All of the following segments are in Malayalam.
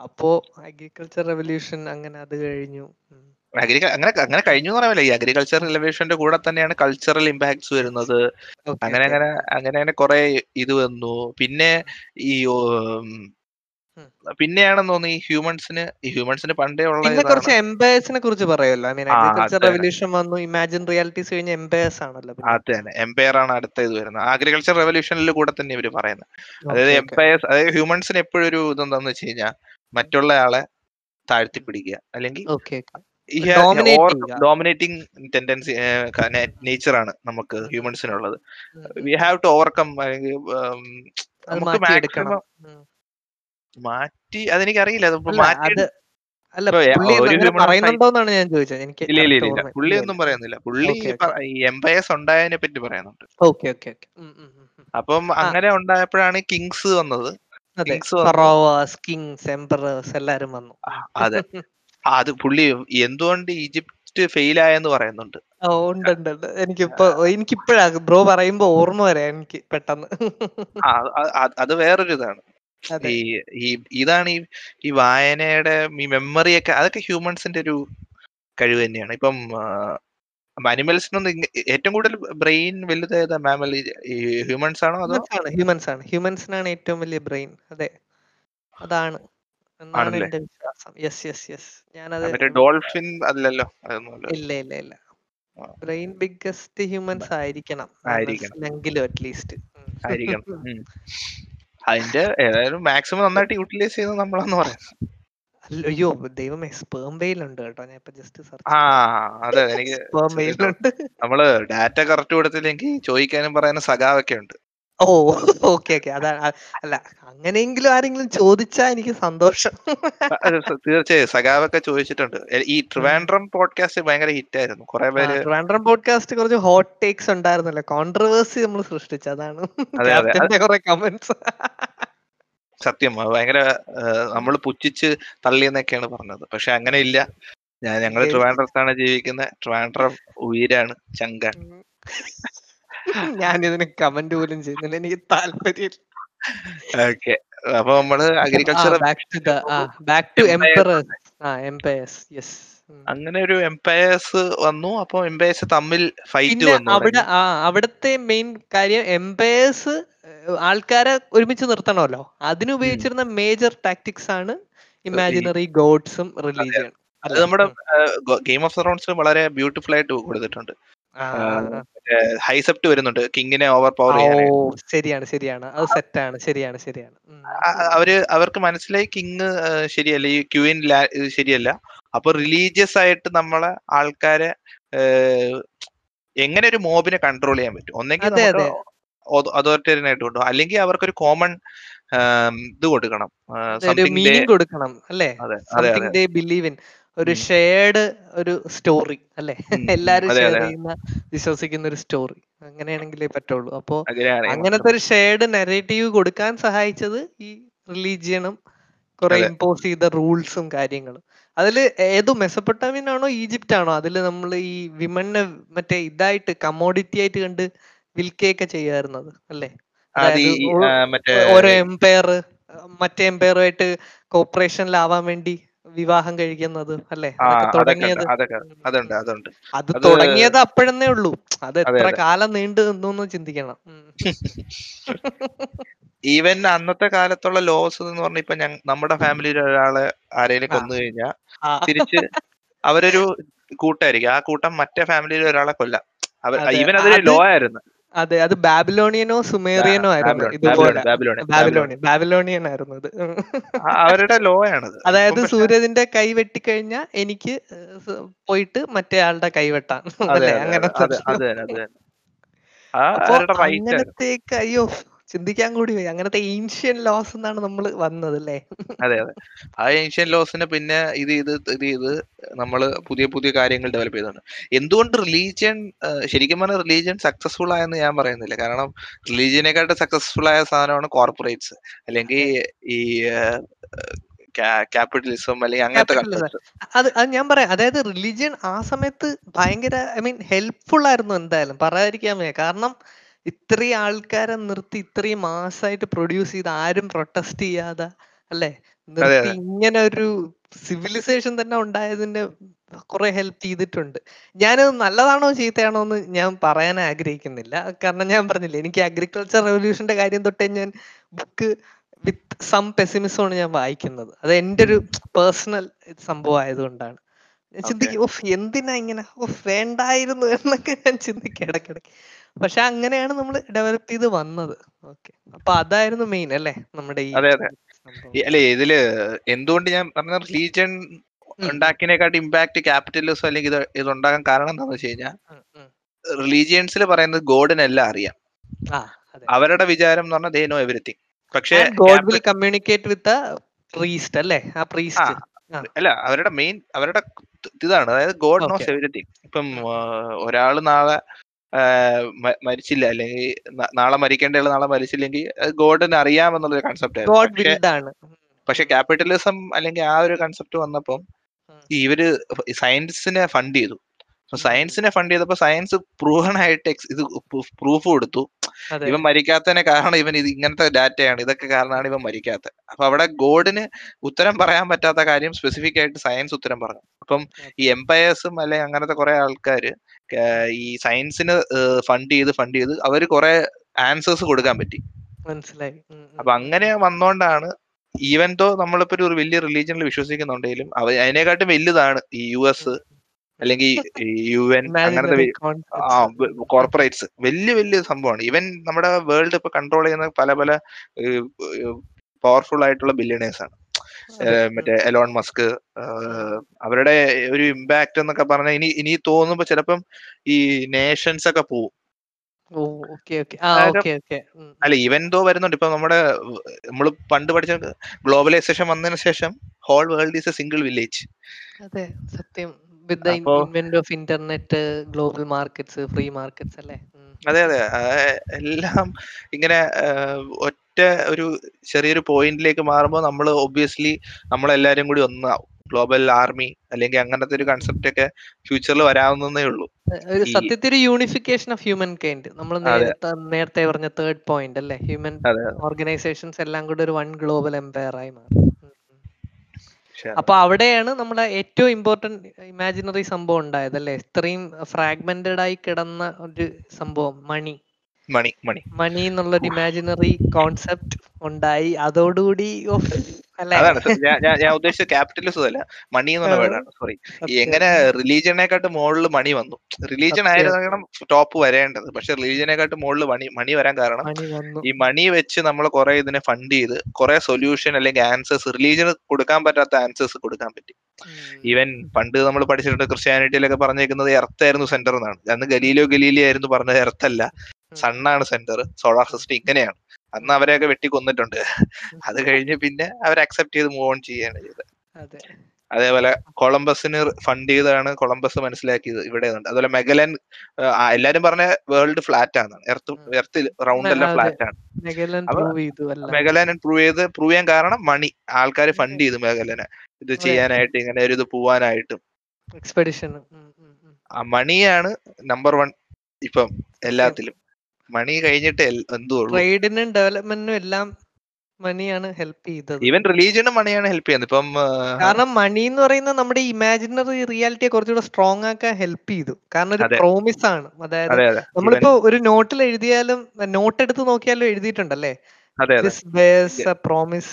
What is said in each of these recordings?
അപ്പോ അഗ്രികൾച്ചർ റെവല്യൂഷൻ അങ്ങനെ അത് കഴിഞ്ഞു. അഗ്രിക അങ്ങനെ അങ്ങനെ കഴിഞ്ഞു എന്ന് പറയാമല്ലോ ഈ അഗ്രികൾച്ചർ റിലവേഷന്റെ കൂടെ തന്നെയാണ് കൾച്ചറൽ ഇമ്പാക്ട്സ് വരുന്നത്. അങ്ങനെ അങ്ങനെ അങ്ങനെ അങ്ങനെ കുറെ ഇത് വന്നു. പിന്നെ ഈ. പിന്നെയാണെന്ന് തോന്നുന്നു ഈ ഹ്യൂമൻസിന് ഈ ഹ്യൂമൻസിന് പണ്ടേ ഉള്ള പിന്നെ കുറച്ച് എംപയേഴ്സിനെ കുറിച്ച് പറയുമല്ലോ. ഐ മീൻ അഗ്രികൾച്ചർ റെവല്യൂഷൻ വന്നു. ഇമാജിൻ റിയാലിറ്റീസ് കഴിഞ്ഞ എംപയേഴ്സ് ആണല്ലോ അതെ തന്നെ. എംപയർ ആണ് അടുത്ത ഇത് വരുന്നത്. അഗ്രികൾച്ചർ റെവല്യൂഷനിൽ കൂടെ തന്നെ ഇവർ പറയുന്നത്. അതായത്. എംപയേഴ്സ് അതായത് ഹ്യൂമൻസിന് എപ്പോഴും ഒരു ഇതെന്താന്ന് വെച്ച് കഴിഞ്ഞാൽ മറ്റുള്ള ആളെ താഴ്ത്തി പിടിക്കുക അല്ലെങ്കിൽ. ഡോമിനേറ്റിംഗ് ടെൻഡൻസി ആണ് നമുക്ക് ഹ്യൂമൻസിനുള്ളത് വി ഹാവ് ടു ഓവർകം അല്ലെങ്കിൽ നമുക്ക് മാക്സിമം മാറ്റി അതെനിക്കറിയില്ല. അതിപ്പോ മാറ്റി പുള്ളി ഒന്നും പറയുന്നില്ല. പുള്ളി എംപയേഴ്സ് ഉണ്ടായതിനെ പറ്റി പറയുന്നുണ്ട്. അപ്പം അങ്ങനെ ഉണ്ടായപ്പോഴാണ് കിങ്സ് വന്നത്. അതെ. ഫറോവാസ് കിങ്സ് എംപറേഴ്സ് എല്ലാരും വന്നു. അതെ. അത് പുള്ളി എന്തുകൊണ്ട് ഈജിപ്റ്റ് ഫെയിൽ ആയെന്ന് പറയുന്നുണ്ട്. ഉണ്ട് എനിക്കിപ്പോ എനിക്കിപ്പോഴാ ബ്രോ പറയുമ്പോ ഓർമ്മ വരാ എനിക്ക് പെട്ടെന്ന്. അത് വേറൊരു ഇതാണ് ഈ ഇതാണ് ഈ ഈ വായനയുടെ ഈ മെമ്മറിയൊക്കെ അതൊക്കെ ഹ്യൂമൻസിന്റെ ഒരു കഴിവ് തന്നെയാണ്. ഇപ്പം അനിമൽസിനൊന്നും ഇങ്ങ- ഏറ്റവും കൂടുതൽ ബ്രെയിൻ വലുതേതാ മാമൽ ഈ ഹ്യൂമൻസ് ആണോ അതോ? ഹ്യൂമൻസ് ആണ് ഹ്യൂമൻസ് ആണ്. ഹ്യൂമൻസിനാണ് ഏറ്റവും വലിയ ബ്രെയിൻ. അതെ. അതാണ്. എന്നാണ്? എന്റെ വിശ്വാസം. യെസ് യെസ് യെസ് ഞാനത് ഡോൾഫിൻ അല്ലല്ലോ ഇല്ല ഇല്ല ഇല്ല. ബ്രെയിൻ ബിഗ്ഗസ്റ്റ് ഹ്യൂമൻസ് ആയിരിക്കണം. എങ്കിലും അറ്റ്ലീസ്റ്റ് ആയിരിക്കണം. അതിന്റെ ഏതായാലും മാക്സിമം നന്നായിട്ട് യൂട്ടിലൈസ് ചെയ്യുന്നത് നമ്മളാന്ന് പറയാം അയ്യോ ദൈവമേ സ്പേം വെയിലുണ്ട് കേട്ടോ. ഞാൻ ഇപ്പൊ ജസ്റ്റ് ആ അതെ എനിക്ക് സ്പേം വെയിലുണ്ട് നമ്മൾ ഡാറ്റ കറക്റ്റ് കൊടുത്തില്ലെങ്കിൽ ചോദിക്കാനും പറയാനും സഖാവൊക്കെ ഉണ്ട്. Oh okay okay. അതാ അല്ല അങ്ങനെയെങ്കിലും ആരെങ്കിലും ചോദിച്ചാ എനിക്ക് സന്തോഷം. തീർച്ചയായും സഖാവൊക്കെ ചോദിച്ചിട്ടുണ്ട്. ഈ ട്രിവാൻഡ്രം പോഡ്കാസ്റ്റ് ഭയങ്കര ഹിറ്റ് ആയിരുന്നു. കുറെ പേര് ട്രിവാൻഡ്രം പോഡ്കാസ്റ്റ് കുറച്ച് ഹോട്ട് ടേക്സ് ഉണ്ടായിരുന്നല്ലോ. കോൺട്രവേഴ്സി നമ്മൾ സൃഷ്ടിച്ചു. അതാണ് അതെ, അതെ. ക്യാപ്റ്റന്റെ കുറെ കമന്റ്സ് സത്യം. ഭയങ്കര നമ്മൾ പുച്ഛിച്ച് തള്ളിയെന്നൊക്കെയാണ് പറഞ്ഞത്. പക്ഷെ അങ്ങനെ ഇല്ല ഞാൻ ഞങ്ങൾ. ട്രിവാൻഡ്രത്താണ് ജീവിക്കുന്നത് ട്രിവാൻഡ്രം ഉയരാണ്. ചങ്കാണ് ഞാൻ ഇതിന് കമന്റ് പോലും ചെയ്യുന്നില്ല. എനിക്ക് താല്പര്യം ഓക്കെ. അപ്പൊ നമ്മൾ അഗ്രികൾച്ചർ ബാക്ക് ടു. ആ എംപയേഴ്സ് യെസ് അങ്ങനെ ഒരു എംപയേഴ്സ് വന്നു. അപ്പൊ എംപയേഴ്സ് തമ്മിൽ ഫൈറ്റ് വന്നു അവിടെ അവിടുത്തെ മെയിൻ കാര്യം എംപയേഴ്സ് ആൾക്കാരെ ഒരുമിച്ച് നിർത്തണമല്ലോ. അതിന് ഉപയോഗിച്ചിരുന്ന മേജർ ടാക്ടിക്സ് ആണ് ഇമാജിനറി ഗോഡ്സും റിലീജിയൻ അത്. നമ്മുടെ ഗെയിം ഓഫ് ത്രോൺസ് വളരെ ബ്യൂട്ടിഫുൾ ആയിട്ട് കൊടുത്തിട്ടുണ്ട്. ഹൈസെപ്റ്റ് വരുന്നുണ്ട്. കിങ്ങിനെ ഓവർ പവർ ശരിയാണ് ശരിയാണ്. അത് സെറ്റാണ് ശരിയാണ് ശരിയാണ്. അവർ അവർക്ക് മനസ്സിലായി കിങ് ശരിയല്ല. ഈ ക്യൂൻ ശരിയല്ല. അപ്പൊ റിലീജിയസ് ആയിട്ട് നമ്മളെ ആൾക്കാരെ എങ്ങനെ ഒരു മോബിനെ കൺട്രോൾ ചെയ്യാൻ പറ്റും? ഒന്നെങ്കിൽ. അതോറിറ്റേറിയൻ ആയിട്ട് കൊണ്ടുപോകും അല്ലെങ്കിൽ അവർക്കൊരു കോമൺ ഇത് കൊടുക്കണം. മീനിങ് കൊടുക്കണം അല്ലേ? ദേ ബിലീവ് ഇൻ ഒരു ഷെയർഡ് ഒരു സ്റ്റോറി അല്ലെ? എല്ലാരും ഷെയർ ചെയ്യുന്ന വിശ്വസിക്കുന്ന ഒരു സ്റ്റോറി അങ്ങനെയാണെങ്കിലേ പറ്റുള്ളൂ. അപ്പോ അങ്ങനത്തെ ഒരു ഷെയർഡ് നെറേറ്റീവ് കൊടുക്കാൻ സഹായിച്ചത് ഈ റിലീജിയനും കുറെ. ഇമ്പോസ് ചെയ്ത റൂൾസും കാര്യങ്ങളും. അതിൽ ഏതോ മെസ്സപ്പെട്ടാമിനാണോ ഈജിപ്റ്റ് ആണോ അതിൽ നമ്മൾ ഈ വിമനെ മറ്റേ ഇതായിട്ട് കമോഡിറ്റി ആയിട്ട് കണ്ട് വിൽക്കുകയൊക്കെ ചെയ്യാറുന്നത് അല്ലേ? ഓരോ എംപയർ മറ്റേ എംപയറുമായിട്ട് കോപ്പറേഷനിലാവാൻ വേണ്ടി വിവാഹം കഴിക്കുന്നത് അല്ലേ? തുടങ്ങിയത്. അതുണ്ട് അതുണ്ട്. അത് തുടങ്ങിയത് അപ്പോഴെന്നേ ഉള്ളൂ. അത് എത്ര കാലം നീണ്ടു നിന്നു ചിന്തിക്കണം. ഈവൻ അന്നത്തെ കാലത്തുള്ള ലോസ് എന്ന് പറഞ്ഞ ഇപ്പൊ നമ്മുടെ ഫാമിലിയിൽ ഒരാളെ ആരെങ്കിലും കൊന്നു കഴിഞ്ഞാൽ തിരിച്ച് അവരൊരു കൂട്ടായിരിക്കും. ആ കൂട്ടം മറ്റേ ഫാമിലിയിൽ ഒരാളെ കൊല്ലാം. അവർ ഈവൻ അതൊരു ലോ ആയിരുന്നു. അതെ അത് ബാബിലോണിയനോ സുമേറിയനോ ആയിരുന്നു. ഇതുപോലെ ബാബിലോണിയൻ ബാബിലോണിയൻ ആയിരുന്നു അത് അവരുടെ ലോ ആണ് അതായത് സൂര്യന്റെ കൈ സൂര്യജിന്റെ കൈ വെട്ടിക്കഴിഞ്ഞാൽ എനിക്ക് പോയിട്ട് മറ്റേ ആളുടെ കൈ വെട്ടാം. അല്ലേ? അങ്ങനത്തെ അങ്ങനത്തേക്ക് അയ്യോ ചിന്തിക്കാൻ കൂടി വരും അങ്ങനത്തെ ഏൻഷ്യൻ ലോസ് എന്നാണ് നമ്മൾ വന്നത് അല്ലേ അതെ അതെ. ആ ഏൻഷ്യൻ ലോസിനെ പിന്നെ ഇത് ഇത് ഇത് ഇത് നമ്മൾ പുതിയ പുതിയ കാര്യങ്ങൾ ഡെവലപ്പ് ചെയ്തുകൊണ്ട്. എന്തുകൊണ്ട് റിലീജിയൻ ശരിക്കും പറഞ്ഞാൽ റിലീജിയൻ സക്സസ്ഫുൾ ആയെന്ന് ഞാൻ പറയുന്നില്ല. കാരണം റിലീജിയനെക്കാട്ട് സക്സസ്ഫുൾ ആയ സാധനമാണ് കോർപ്പറേറ്റ്സ് അല്ലെങ്കിൽ ഈ ക്യാപിറ്റലിസം അല്ലെങ്കിൽ അങ്ങനത്തെ Capitalism. അത് അത് ഞാൻ പറയാം. അതായത് റിലീജിയൻ ആ സമയത്ത് ഭയങ്കര ഐ മീൻ ഹെൽപ്ഫുൾ ആയിരുന്നു എന്തായാലും. പറയാതിരിക്കാൻ വയ്യ. കാരണം ഇത്രയും ആൾക്കാരെ നിർത്തി ഇത്രയും മാസമായിട്ട് പ്രൊഡ്യൂസ് ചെയ്ത് ആരും പ്രൊട്ടസ്റ്റ് ചെയ്യാതെ അല്ലെ? നിർത്തി ഇങ്ങനെ ഒരു സിവിലൈസേഷൻ തന്നെ ഉണ്ടായതിന്റെ കുറെ ഹെൽപ്പ് ചെയ്തിട്ടുണ്ട്. ഞാനത് നല്ലതാണോ ചീത്തയാണോ എന്ന് ഞാൻ പറയാൻ ആഗ്രഹിക്കുന്നില്ല. കാരണം ഞാൻ പറഞ്ഞില്ലേ എനിക്ക് അഗ്രികൾച്ചർ റെവല്യൂഷന്റെ കാര്യം തൊട്ടേ ഞാൻ ബുക്ക് വിത്ത് സം പെസിമിസമാണ് ഞാൻ വായിക്കുന്നത്. അത് എന്റെ ഒരു പേഴ്സണൽ സംഭവം ആയതുകൊണ്ടാണ്. ചിന്തിക്കും ഓഫ് എന്തിനാ ഇങ്ങനെ? ഓഫ് വേണ്ടായിരുന്നു എന്നൊക്കെ ഞാൻ ചിന്തിക്കും ഇടക്കിടക്ക് പക്ഷെ അങ്ങനെയാണ് നമ്മൾ ഡെവലപ്പ് ചെയ്ത് വന്നത്. ഓക്കെ. അപ്പൊ അതായിരുന്നു മെയിൻ അല്ലേ? നമ്മുടെ ഈ അല്ലെ ഇതിൽ എന്തുകൊണ്ട് ഞാൻ പറഞ്ഞ റിലീജിയൻ ഉം, ഉണ്ടാക്കിയതിനെക്കാട്ടി ഇമ്പാക്ട് ക്യാപിറ്റലിസം അല്ലെങ്കിൽ ഇത് ഇത് ഉണ്ടാകാൻ കാരണം എന്താണെന്ന് വെച്ച് കഴിഞ്ഞാൽ. റിലീജിയൻസിൽ പറയുന്നത് ഗോഡിനെല്ലാം അറിയാം. അവരുടെ വിചാരം എന്ന് പറഞ്ഞാൽ ദേ നോ എവറിത്തിങ് പക്ഷേ God will communicate with priest അല്ലേ? ആ പ്രീസ്റ്റ് അല്ല അവരുടെ മെയിൻ അവരുടെ ഇതാണ്. അതായത് ഗോഡ് നോസ് എവരിഥിങ് ഇപ്പം ഒരാൾ നാളെ മരിച്ചില്ല. അല്ലെങ്കിൽ നാളെ മരിക്കേണ്ട നാളെ മരിച്ചില്ലെങ്കിൽ ഗോഡിന് അറിയാമെന്നുള്ളൊരു കൺസെപ്റ്റ് ആയിരുന്നു. പക്ഷെ ക്യാപിറ്റലിസം അല്ലെങ്കിൽ ആ ഒരു കൺസെപ്റ്റ് വന്നപ്പം ഇവർ സയൻസിനെ ഫണ്ട് ചെയ്തു. സയൻസിനെ ഫണ്ട് ചെയ്തപ്പോ സയൻസ് പ്രൂവൺ ആയിട്ട് ഇത് പ്രൂഫ് കൊടുത്തു. ഇവൻ മരിക്കാത്തതിന് കാരണം ഇവൻ ഇത് ഇങ്ങനത്തെ ഡാറ്റയാണ് ഇതൊക്കെ കാരണമാണ് ഇവൻ മരിക്കാത്തത്. അപ്പൊ അവിടെ ഗോഡിന് ഉത്തരം പറയാൻ പറ്റാത്ത കാര്യം സ്പെസിഫിക് ആയിട്ട് സയൻസ് ഉത്തരം പറഞ്ഞു. അപ്പം ഈ എംപയേഴ്സും അല്ലെങ്കിൽ അങ്ങനത്തെ കുറെ ആൾക്കാർ ഈ സയൻസിന് ഫണ്ട് ചെയ്ത് ഫണ്ട് ചെയ്ത് അവർ കുറെ ആൻസേഴ്സ് കൊടുക്കാൻ പറ്റി. മനസ്സിലായി. അപ്പൊ അങ്ങനെ വന്നോണ്ടാണ് ഈവൻ തോ നമ്മളിപ്പോ ഒരു വലിയ റിലീജിയനിൽ വിശ്വസിക്കുന്നുണ്ടെങ്കിലും അവ അതിനെക്കാട്ടും വലുതാണ് ഈ യു എസ്. അല്ലെങ്കിൽ യു എൻ അങ്ങനത്തെ ആ കോർപ്പറേറ്റ്സ് വലിയ വലിയ സംഭവമാണ് ഈവൻ നമ്മുടെ വേൾഡ് ഇപ്പൊ കൺട്രോൾ ചെയ്യുന്ന പല പല പവർഫുൾ ആയിട്ടുള്ള ബില്യണേഴ്സ് ആണ്. മറ്റേ എലോൺ മസ്ക് അവരുടെ ഒരു ഇമ്പാക്ട് എന്നൊക്കെ പറഞ്ഞാൽ ഇനി ഇനി തോന്നുമ്പോ ചിലപ്പം ഈ നേഷൻസ് ഒക്കെ പോവും. അല്ല ഇവൻ ദോ വരുന്നുണ്ട്. ഇപ്പൊ നമ്മുടെ നമ്മൾ പണ്ട് പഠിച്ച ഗ്ലോബലൈസേഷൻ വന്നതിന് ശേഷം whole world is a single village അതെ സത്യം. With the invent of internet global markets free markets അല്ലേ? അതെ അതെ. എല്ലാം ഇങ്ങനെ ഒറ്റ ഒരു ചെറിയൊരു പോയിന്റിലേക്ക് മാറുമ്പോൾ നമ്മൾ ഒബ്വിയസ്ലി നമ്മളെല്ലാരും കൂടി ഒന്നാവും. ഗ്ലോബൽ ആർമി അല്ലെങ്കിൽ അങ്ങനത്തെ ഒരു കൺസെപ്റ്റ് ഒക്കെ ഫ്യൂച്ചറിൽ വരാവുന്നേ ഉള്ളൂ. സത്യത്തിൽ ഒരു യൂണിഫിക്കേഷൻ ഓഫ് ഹ്യൂമൻ കൈൻഡ് നമ്മൾ നേരത്തെ പറഞ്ഞ തേർഡ് പോയിന്റ് അല്ലേ? ഹ്യൂമൻ ഓർഗനൈസേഷൻസ് എല്ലാം കൂടി ഒരു വൺ ഗ്ലോബൽ എംപയർ ആയി മാറും. അപ്പൊ അവിടെയാണ് നമ്മുടെ ഏറ്റവും ഇമ്പോർട്ടന്റ് ഇമാജിനറി സംഭവം ഉണ്ടായത് അല്ലെ? ഇത്രയും ഫ്രാഗ്മെന്റഡ് ആയി കിടന്ന ഒരു സംഭവം മണി. മണി മണി. മണി എന്നുള്ള ഒരു ഇമാജിനറി കോൺസെപ്റ്റ് ഉണ്ടായി. അതോടുകൂടി അതാണ് ഞാൻ ഉദ്ദേശിച്ച ക്യാപിറ്റലിസം അല്ല. മണി എന്നുള്ള വേർഡാണ്. സോറി എങ്ങനെ റിലീജിയനെക്കാട്ട് മുകളിൽ മണി വന്നു. റിലീജിയൻ ആയിരുന്നു ടോപ്പ് വരേണ്ടത്. പക്ഷെ റിലീജിയനെക്കാട്ട് മുകളിൽ മണി മണി വരാൻ കാരണം ഈ മണി വെച്ച് നമ്മൾ കുറെ ഇതിനെ ഫണ്ട് ചെയ്ത് കുറെ സൊല്യൂഷൻ അല്ലെങ്കിൽ ആൻസേഴ്സ് റിലീജിയന് കൊടുക്കാൻ പറ്റാത്ത ആൻസേഴ്സ് കൊടുക്കാൻ പറ്റി. ഈവൻ പണ്ട് നമ്മൾ പഠിച്ചിട്ടുണ്ട് ക്രിസ്ത്യാനിറ്റിയിലൊക്കെ പറഞ്ഞേക്കുന്നത് എർത്തായിരുന്നു സെന്റർ എന്നാണ്. അന്ന് ഗലീലിയോ ഗലീലി ആയിരുന്നു പറഞ്ഞത് എർത്തല്ല സണ്ണാണ് സെന്റർ സോളാർ സിസ്റ്റം ഇങ്ങനെയാണ്. അന്ന് അവരെയൊക്കെ വെട്ടി കൊന്നിട്ടുണ്ട് അത് കഴിഞ്ഞ് പിന്നെ അവർ അക്സെപ്റ്റ് ചെയ്ത് മൂവ് ഓൺ ചെയ്യാണ് ചെയ്തത്. അതെ. അതേപോലെ കൊളംബസിന് ഫണ്ട് ചെയ്തതാണ് കൊളംബസ് മനസ്സിലാക്കിയത് ഇവിടെ അതുപോലെ മെഗലൻ എല്ലാരും പറഞ്ഞ വേൾഡ് ഫ്ലാറ്റ് ആണ്. എർത്ത് എർത്ത് റൗണ്ട് എല്ലാം ഫ്ലാറ്റ് ആണ്. മെഗലൻ പ്രൂവ് ചെയ്തു പ്രൂവ് ചെയ്യാൻ കാരണം മണി ആൾക്കാർ ഫണ്ട് ചെയ്തു മെഗലനെ. ഇത് ചെയ്യാനായിട്ട് ഇങ്ങനെ ഒരു ഇത് പോവാനായിട്ടും. എക്സ്പെഡിഷൻ ആ മണിയാണ് നമ്പർ വൺ ഇപ്പം എല്ലാത്തിലും. മണി കഴിഞ്ഞിട്ട് ട്രേഡിനും ഡെവലപ്മെന്റിനും എല്ലാം മണിയാണ് ഹെൽപ്പ് ചെയ്തത്. ഈവൻ റിലീജിയനും മണിയാണ് ഹെൽപ്പ് ചെയ്യുന്നത്. ഇപ്പം കാരണം മണി എന്ന് പറയുന്നത് നമ്മുടെ ഇമാജിനറി റിയാലിറ്റിയെ കുറച്ചുകൂടെ സ്ട്രോങ് ആക്കാൻ ഹെൽപ്പ് ചെയ്തു. കാരണം ഒരു പ്രോമിസ് ആണ് അതായത് അതെ അതെ. നമ്മളിപ്പോ ഒരു നോട്ടിൽ എഴുതിയാലും നോട്ട് എടുത്ത് നോക്കിയാലും എഴുതിയിട്ടുണ്ടല്ലേ? അതെ പ്രോമിസ്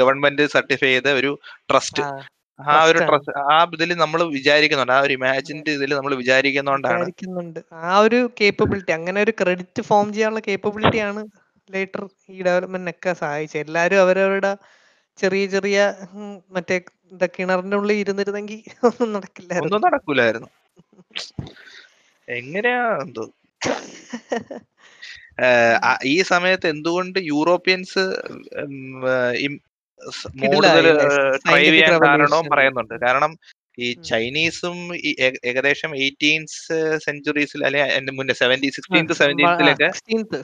ഗവൺമെന്റ് സർട്ടിഫൈ ചെയ്ത ഒരു ട്രസ്റ്റ് ആ ഒരു ട്രസ് ആ ഇതിൽ നമ്മൾ വിചാരിക്കുന്നുണ്ട്. ആ ഒരു ഇമാജിന്റെ ഇതിൽ നമ്മൾ വിചാരിക്കുന്നോണ്ടാണ് വിചാരിക്കുന്നുണ്ട്. ആ ഒരു കേപ്പബിലിറ്റി അങ്ങനെ ഒരു ക്രെഡിറ്റ് ഫോം ചെയ്യാനുള്ള കേപ്പബിലിറ്റി ആണ് ലേറ്റർ ഈ ഡെവലപ്മെന്റ് ഡെവലപ്മെന്റിനൊക്കെ സഹായിച്ചത്. എല്ലാവരും അവരവരുടെ ചെറിയ ചെറിയ മറ്റേ എന്താ കിണറിന്റെ ഉള്ളിൽ ഇരുന്നിരുന്നെങ്കിൽ ഒന്നും ഒന്നും നടക്കില്ലായിരുന്നു നടക്കൂലായിരുന്നു. എങ്ങനെയാ എന്തോ? ഈ സമയത്ത് എന്തുകൊണ്ട് യൂറോപ്യൻസ് കൂടുതൽ കിടിലായി ട്രൈവ് ചെയ്യാൻ കാരണവും പറയുന്നുണ്ട്. കാരണം ഈ ചൈനീസും ഈ ഏകദേശം എയ്റ്റീൻസ് സെഞ്ചുറീസിൽ അല്ലെങ്കിൽ മുന്നേ സെവന്റി സിക്സ്റ്റീൻത്ത് സെവന്റീൻത്തിലൊക്കെ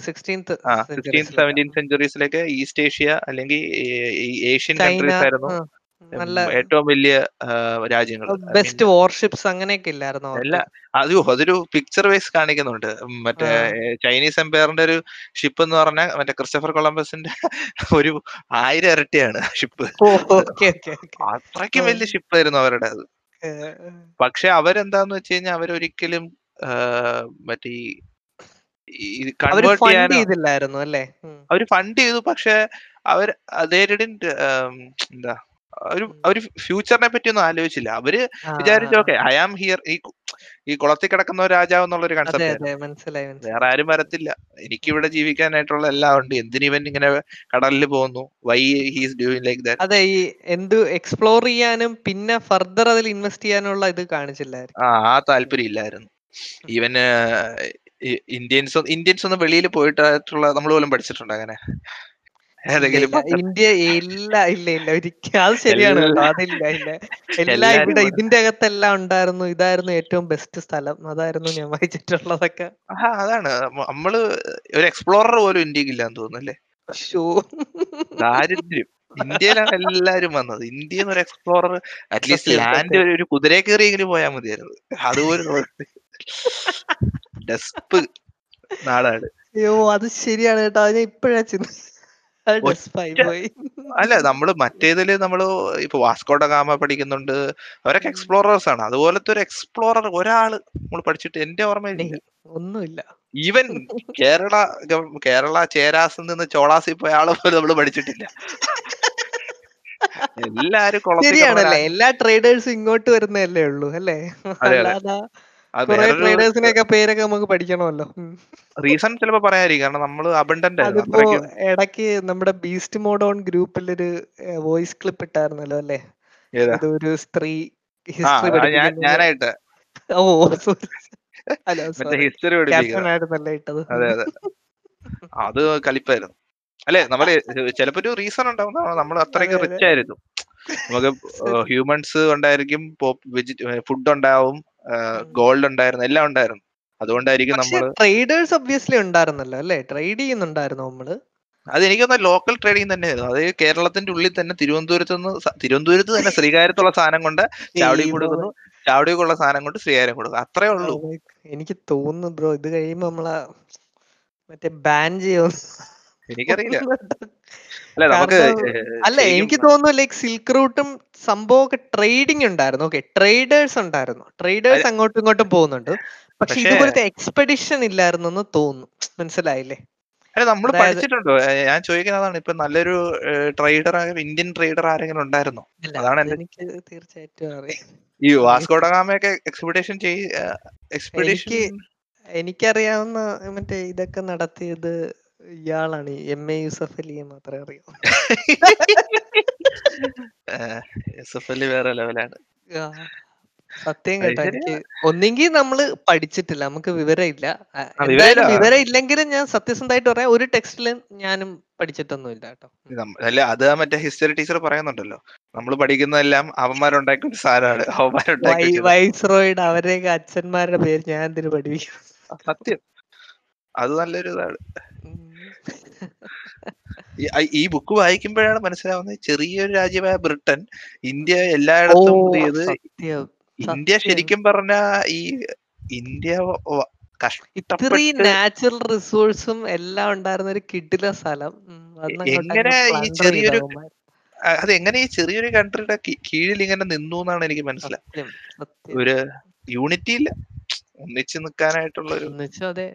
സിക്സ്റ്റീൻത്ത് സെവന്റീൻ സെഞ്ചുറീസിലൊക്കെ ഈസ്റ്റ് ഏഷ്യ അല്ലെങ്കിൽ ഏഷ്യൻ കൺട്രീസ് ആയിരുന്നു. നല്ല ഏറ്റവും വലിയ രാജ്യങ്ങൾ. ബെസ്റ്റ് വാർഷിപ്സ് അങ്ങനെയൊക്കെ ഇല്ലായിരുന്നു അല്ല അയ്യോ അതൊരു പിക്ചർ വൈസ് കാണിക്കുന്നുണ്ട്. മറ്റേ ചൈനീസ് എംപയറിന്റെ ഒരു ഷിപ്പ് എന്ന് പറഞ്ഞാൽ മറ്റേ ക്രിസ്റ്റഫർ കൊളംബസിന്റെ ഒരു ആയിരം ഇരട്ടിയാണ് ഷിപ്പ് അത്രയ്ക്കും വലിയ ഷിപ്പ് ആയിരുന്നു അവരുടെ അത്. പക്ഷെ അവരെന്താന്ന് വെച്ച് കഴിഞ്ഞാൽ അവരൊരിക്കലും മറ്റേ കൺവേർട്ട് അല്ലേ? അവർ ഫണ്ട് ചെയ്തു പക്ഷെ അവർ എന്താ ഒരു അവർ ഫ്യൂച്ചറിനെ പറ്റി ഒന്നും ആലോചിച്ചില്ല. അവർ വിചാരിച്ചു ഓക്കെ ഐ ആം ഹിയർ ഈ ഈ കുളത്തിൽ കിടക്കുന്ന രാജാവ് എന്നുള്ള ഒരു കൺസെപ്റ്റ് വേറെ ആരും വരത്തില്ല. എനിക്ക് ഇവിടെ ജീവിക്കാനായിട്ടുള്ള എല്ലാം ഉണ്ട്. എന്തിന് ഇവൻ ഇങ്ങനെ കടലിൽ പോകുന്നു? Why he's doing like that അതെ ഈ എന്ത് എക്സ്പ്ലോർ ചെയ്യാനും പിന്നെ ഫർദർ അതിൽ ഇൻവെസ്റ്റ് ചെയ്യാനുള്ള ഇത് കാണിച്ചില്ലായിരുന്നു ആ ആ താല്പര്യം ഇല്ലായിരുന്നു. ഈവന് ഇന്ത്യൻസ് ഇന്ത്യൻസ് ഒന്ന് വെളിയിൽ പോയിട്ടായിട്ടുള്ള നമ്മൾ പോലും പഠിച്ചിട്ടുണ്ട് അങ്ങനെ. ഇന്ത്യ ഇല്ല ഇല്ല ഇല്ല. ഒരിക്കലും അത് ശരിയാണ്. അതില്ല ഇല്ല. എല്ലാ ഇവിടെ ഇതിന്റെ അകത്തെല്ലാം ഉണ്ടായിരുന്നു. ഇതായിരുന്നു ഏറ്റവും ബെസ്റ്റ് സ്ഥലം. അതായിരുന്നു ഞാൻ വായിച്ചിട്ടുള്ളതൊക്കെ. അതാണ്. നമ്മൾ ഒരു എക്സ്പ്ലോറർ പോലും ഇന്ത്യയ്ക്ക് ഇല്ലാന്ന് തോന്നുന്നല്ലേ ദാരിദ്ര്യം. ഇന്ത്യയിലാണ് എല്ലാരും വന്നത്. ഇന്ത്യ ഒരു എക്സ്പ്ലോറർ അറ്റ്ലീസ്റ്റ് ലാൻഡ് ഒരു കുതിരയെ കയറിയെങ്കിലും പോയാൽ മതിയായിരുന്നു. അതുപോലെ ഡെസ്പ് നാടാണ്. അയ്യോ അത് ശരിയാണ് കേട്ടോ. ഞാൻ ഇപ്പോഴാ ചിന്ത അല്ല നമ്മൾ മറ്റേതിൽ നമ്മൾ ഇപ്പൊ വാസ്കോഡ ഗാമ പഠിക്കുന്നുണ്ട്. അവരൊക്കെ എക്സ്പ്ലോറേഴ്സ് ആണ്. അതുപോലത്തെ ഒരു എക്സ്പ്ലോറർ ഒരാൾ നമ്മൾ പഠിച്ചിട്ട് എന്റെ ഓർമ്മയില്ല ഒന്നുമില്ല. ഈവൻ കേരള കേരള ചേരാസിൽ നിന്ന് ചോളാസിൽ പോയ ആളെ പോലും നമ്മൾ പഠിച്ചിട്ടില്ല. എല്ലാരും ശരിയാണല്ലേ? എല്ലാ ട്രേഡേഴ്സും ഇങ്ങോട്ട് വരുന്നതല്ലേ ഉള്ളൂ അല്ലേ? അല്ലാതെ ട്രേഡേഴ്സിനെയൊക്കെ പേരൊക്കെ നമുക്ക് പഠിക്കണമല്ലോ. റീസൺ ചിലപ്പോ പറയാതിരിക്കും കാരണം നമ്മൾ അബണ്ടന്റ് ഇടയ്ക്ക് നമ്മുടെ ബീസ്റ്റ് മോഡ് ഓൺ ഗ്രൂപ്പിൽ ഒരു വോയിസ് ക്ലിപ്പ് ഇട്ടായിരുന്നല്ലോ അല്ലേ? ഒരു സ്ത്രീ ഹിസ്റ്ററി ഞാനായിട്ട്. ഓ ഹിസ്റ്ററി ആയിരുന്നല്ലേ ഇട്ടത്. അതെ അതെ. അത് കലിപ്പായിരുന്നു. അല്ലെ നമ്മൾ ചിലപ്പോ ഒരു റീസൺ ഉണ്ടാവും. നമ്മൾ അത്രയ്ക്ക് റിച്ച് ആയിരുന്നു. നമുക്ക് ഹ്യൂമൻസ് ഉണ്ടായിരിക്കും ഫുഡ് ഉണ്ടാവും. ഗോൾഡ് ഉണ്ടായിരുന്നു എല്ലാം ഉണ്ടായിരുന്നു. അതുകൊണ്ടായിരിക്കും നമ്മൾ ട്രേഡേഴ്സ് ഒബ്വിയസ്ലി ഉണ്ടായിരുന്നല്ലോ അല്ലേ? ട്രേഡ് ചെയ്യുന്നുണ്ടായിരുന്നു നമ്മൾ? അത് എനിക്കൊന്ന് ലോക്കൽ ട്രേഡിംഗ് തന്നെയായിരുന്നു. അത് കേരളത്തിന്റെ ഉള്ളിൽ തന്നെ തിരുവനന്തപുരത്ത് നിന്ന് തിരുവനന്തപുരത്ത് തന്നെ ശ്രീകാര്യത്തുള്ള സാധനം കൊണ്ട് ചാവടി കൊടുക്കുന്നു. ചാവടിക്കുള്ള സാധനം കൊണ്ട് ശ്രീകാര്യം കൊടുക്കും. അത്രേ ഉള്ളൂ. എനിക്ക് തോന്നുന്നു ബ്രോ ഇത് കഴിയുമ്പോ നമ്മളെ മറ്റേ ബാൻ ചെയ്യുമെന്ന് എനിക്കറിയില്ല. അല്ല നമുക്ക് അല്ല എനിക്ക് തോന്നുന്നു ലൈക് സിൽക്ക് റൂട്ടും സംഭവമൊക്കെ ട്രേഡിംഗ് ഉണ്ടായിരുന്നു. ഓക്കെ ട്രേഡേഴ്സ് ഉണ്ടായിരുന്നു. ട്രേഡേഴ്സ് അങ്ങോട്ടും ഇങ്ങോട്ടും പോകുന്നുണ്ട്. പക്ഷെ ഇതുപോലത്തെ എക്സ്പെഡിഷൻ ഇല്ലായിരുന്നു എന്ന് തോന്നുന്നു. മനസ്സിലായില്ലേ? അല്ല നമ്മൾ പഠിച്ചിട്ടുണ്ടോ. ഞാൻ ചോദിക്കുന്നതാണ് ഇപ്പൊ നല്ലൊരു ട്രേഡർ ഇന്ത്യൻ ട്രേഡർ ആരെങ്കിലും ഉണ്ടായിരുന്നോ? അതാണ് എനിക്ക് തീർച്ചയായിട്ടും അറിയാം. ഈ വാസ്കോഡഗാമയൊക്കെ എക്സ്പെഡിഷൻ ചെയ് എക്സ്പെഡിഷൻ എനിക്കറിയാവുന്ന മറ്റേ ഇതൊക്കെ നടത്തിയത് ഇയാളാണ് എം എ യൂസഫ് അലിയെ മാത്രമേ അറിയൂ. യൂസഫ് അലി വേറെ ലെവലാണ്. സത്യം കേട്ടോ എനിക്ക്. ഒന്നെങ്കിൽ നമ്മൾ പഠിച്ചിട്ടില്ല നമുക്ക് വിവരമില്ല. വിവരം ഇല്ലെങ്കിലും ഞാൻ സത്യസന്ധമായിട്ട് പറയാം ഒരു ടെക്സ്റ്റിലും ഞാനും പഠിച്ചിട്ടൊന്നുമില്ല കേട്ടോ. അല്ല അത് മറ്റേ ഹിസ്റ്ററി ടീച്ചർ പറയുന്നുണ്ടല്ലോ. നമ്മൾ പഠിക്കുന്നതെല്ലാം അവന്മാരുണ്ടാക്കിയ ഒരു സാധനമാണ്. അവന്മാരുണ്ടാക്കി വൈസ്രോയുടെ അവരെയൊക്കെ അച്ഛന്മാരുടെ പേര് ഞാൻ എന്തിനു പഠിപ്പിക്കും? സത്യം. അത് നല്ലൊരു ഇതാണ് ഈ ബുക്ക് വായിക്കുമ്പോഴാണ് മനസ്സിലാവുന്നത് ചെറിയൊരു രാജ്യമായ ബ്രിട്ടൻ ഇന്ത്യ എല്ലായിടത്തും ഇന്ത്യ ശരിക്കും പറഞ്ഞ ഈ ഇന്ത്യ ഇത്രയും നാച്ചുറൽ റിസോഴ്സും എല്ലാം ഉണ്ടായിരുന്ന ഒരു കിഡില സ്ഥലം. എങ്ങനെ ഈ ചെറിയൊരു അത് എങ്ങനെ ഈ ചെറിയൊരു കൺട്രിയുടെ കീഴിൽ ഇങ്ങനെ നിന്നു എന്നാണ് എനിക്ക് മനസ്സിലായത് ഒരു യൂണിറ്റി ഇല്ല. ഒന്നിച്ചു നിൽക്കാനായിട്ടുള്ള ഒരു ഒന്നിച്ചു അതെ.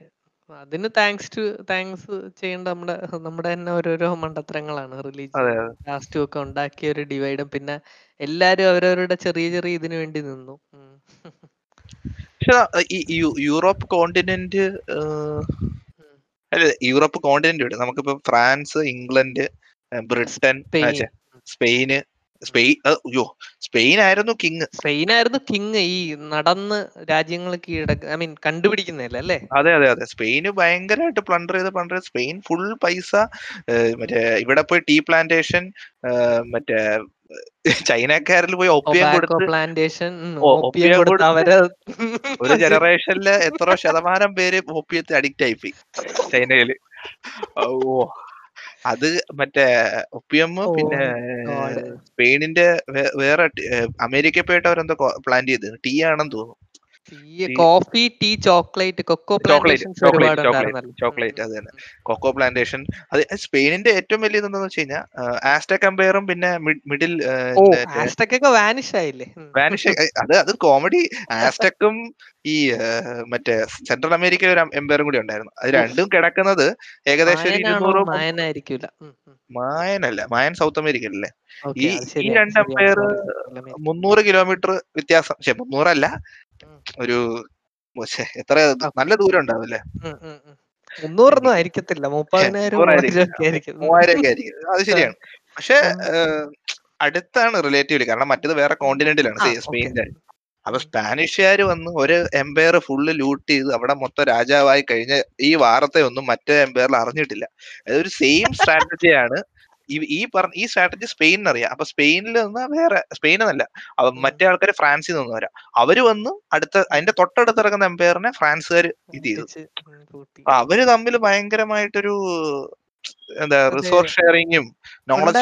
അതിന് താങ്ക്സ് ടു താങ്ക്സ് ചെയ്യേണ്ട നമ്മുടെ നമ്മുടെ തന്നെ ഓരോരോ മണ്ടത്തരങ്ങളാണ് റിലീജിയൻ കാസ്റ്റും ഒക്കെ ഉണ്ടാക്കിയ ഒരു ഡിവൈഡും പിന്നെ എല്ലാരും അവരവരുടെ ചെറിയ ചെറിയ ഇതിനു വേണ്ടി നിന്നു. ഈ യൂറോപ്പ് കോണ്ടിനെന്റ് അല്ല യൂറോപ്പ് കോണ്ടിനെന്റ് നമുക്കിപ്പോ ഫ്രാൻസ് ഇംഗ്ലണ്ട് ബ്രിട്ടൻ സ്പെയിന് സ്പെയിൻ അയ്യോ സ്പെയിൻ ആയിരുന്നു കിങ്. സ്പെയിൻ ആയിരുന്നു കിങ് ഈ നടന്ന് രാജ്യങ്ങൾ കീഴടക്ക ഐ മീൻ കണ്ടുപിടിക്കുന്നില്ല അല്ലേ? അതെ അതെ അതെ. സ്പെയിന് ഭയങ്കരമായിട്ട് പ്ലണ്ടർ ചെയ്ത് പ്ലണ്ടർ ചെയ്ത് സ്പെയിൻ ഫുൾ പൈസ മറ്റേ ഇവിടെ പോയി ടീ പ്ലാന്റേഷൻ മറ്റേ ചൈനക്കാരിൽ പോയി ഒപ്പിയം കൊടുത്ത് പ്ലാന്റേഷൻ ഒരു ജനറേഷനിൽ എത്ര ശതമാനം പേര് ഒപ്പിയത്തെ അഡിക്റ്റ് ആയിപ്പോയി ചൈനയിൽ. ഓ അത് മറ്റേ ഒപ്പിയം പിന്നെ സ്പെയിനിന്റെ വേറെ അമേരിക്ക പോയിട്ട് അവരെന്തോ പ്ലാൻ ചെയ്ത് ടീ ആണെന്ന് തോന്നുന്നു. Coffee tea chocolate cocoa chocolate chocolate അത് തന്നെ. കൊക്കോ പ്ലാന്റേഷൻ അത് സ്പെയിനിന്റെ ഏറ്റവും വലിയ ഇതെന്താന്ന് വെച്ച് കഴിഞ്ഞാൽ ആസ്റ്റക് അമ്പയറും പിന്നെ മിഡിൽ വാനിഷ് ആയില്ലേ. വാനിഷ് അത് അത് കോമഡി ആസ്റ്റക്കും ഈ മറ്റേ സെൻട്രൽ അമേരിക്ക ഒരു എംപയറും കൂടി ഉണ്ടായിരുന്നു. അത് രണ്ടും കിടക്കുന്നത് ഏകദേശം ഒരു ഇരുന്നൂറ് മുന്നൂ- മായനായിരിക്കൂല. ഉം, ഉം. മായനല്ല മായൻ സൗത്ത് അമേരിക്ക അല്ലേ ഈ ഈ രണ്ട് അമ്പയർ മുന്നൂറ് കിലോമീറ്റർ വ്യത്യാസം. പക്ഷെ മുന്നൂറല്ല. ഒരു എത്ര നല്ല ദൂരം ഉണ്ടാവും അല്ലേ. മുന്നൂറൊന്നും ആയിരിക്കത്തില്ല. മുപ്പതിനായിരം മൂവായിരം അത് ശരിയാണ്. പക്ഷെ അടുത്താണ് റിലേറ്റീവ്ലി. കാരണം മറ്റേത് വേറെ കോണ്ടിനെന്റിലാണ് സ്പെയിനിന്റെ അപ്പൊ സ്പാനിഷുകാർ വന്ന് ഒരു എംപയർ ഫുള്ള് ലൂട്ട് ചെയ്ത് അവിടെ മൊത്തം രാജാവായി കഴിഞ്ഞ ഈ വാർത്തയൊന്നും മറ്റേ എംപയറിൽ അറിഞ്ഞിട്ടില്ല. അതൊരു സെയിം സ്ട്രാറ്റജിയാണ് ഈ പറഞ്ഞ ഈ സ്ട്രാറ്റജി സ്പെയിനിന് അറിയാം. അപ്പൊ സ്പെയിനിൽ നിന്ന് വേറെ സ്പെയിൻ എന്നല്ല അവ- മറ്റേ ആൾക്കാർ ഫ്രാൻസിൽ നിന്ന് വരാം. അവർ വന്ന് അടുത്ത അതിന്റെ തൊട്ടടുത്ത് ഇറങ്ങുന്ന എംപയറിനെ ഫ്രാൻസുകാർ ഇത് ചെയ്തു. അവർ തമ്മിൽ ഭയങ്കരമായിട്ടൊരു എന്താ റിസോർസ് ഷെയറിങ്ങും നോളജ്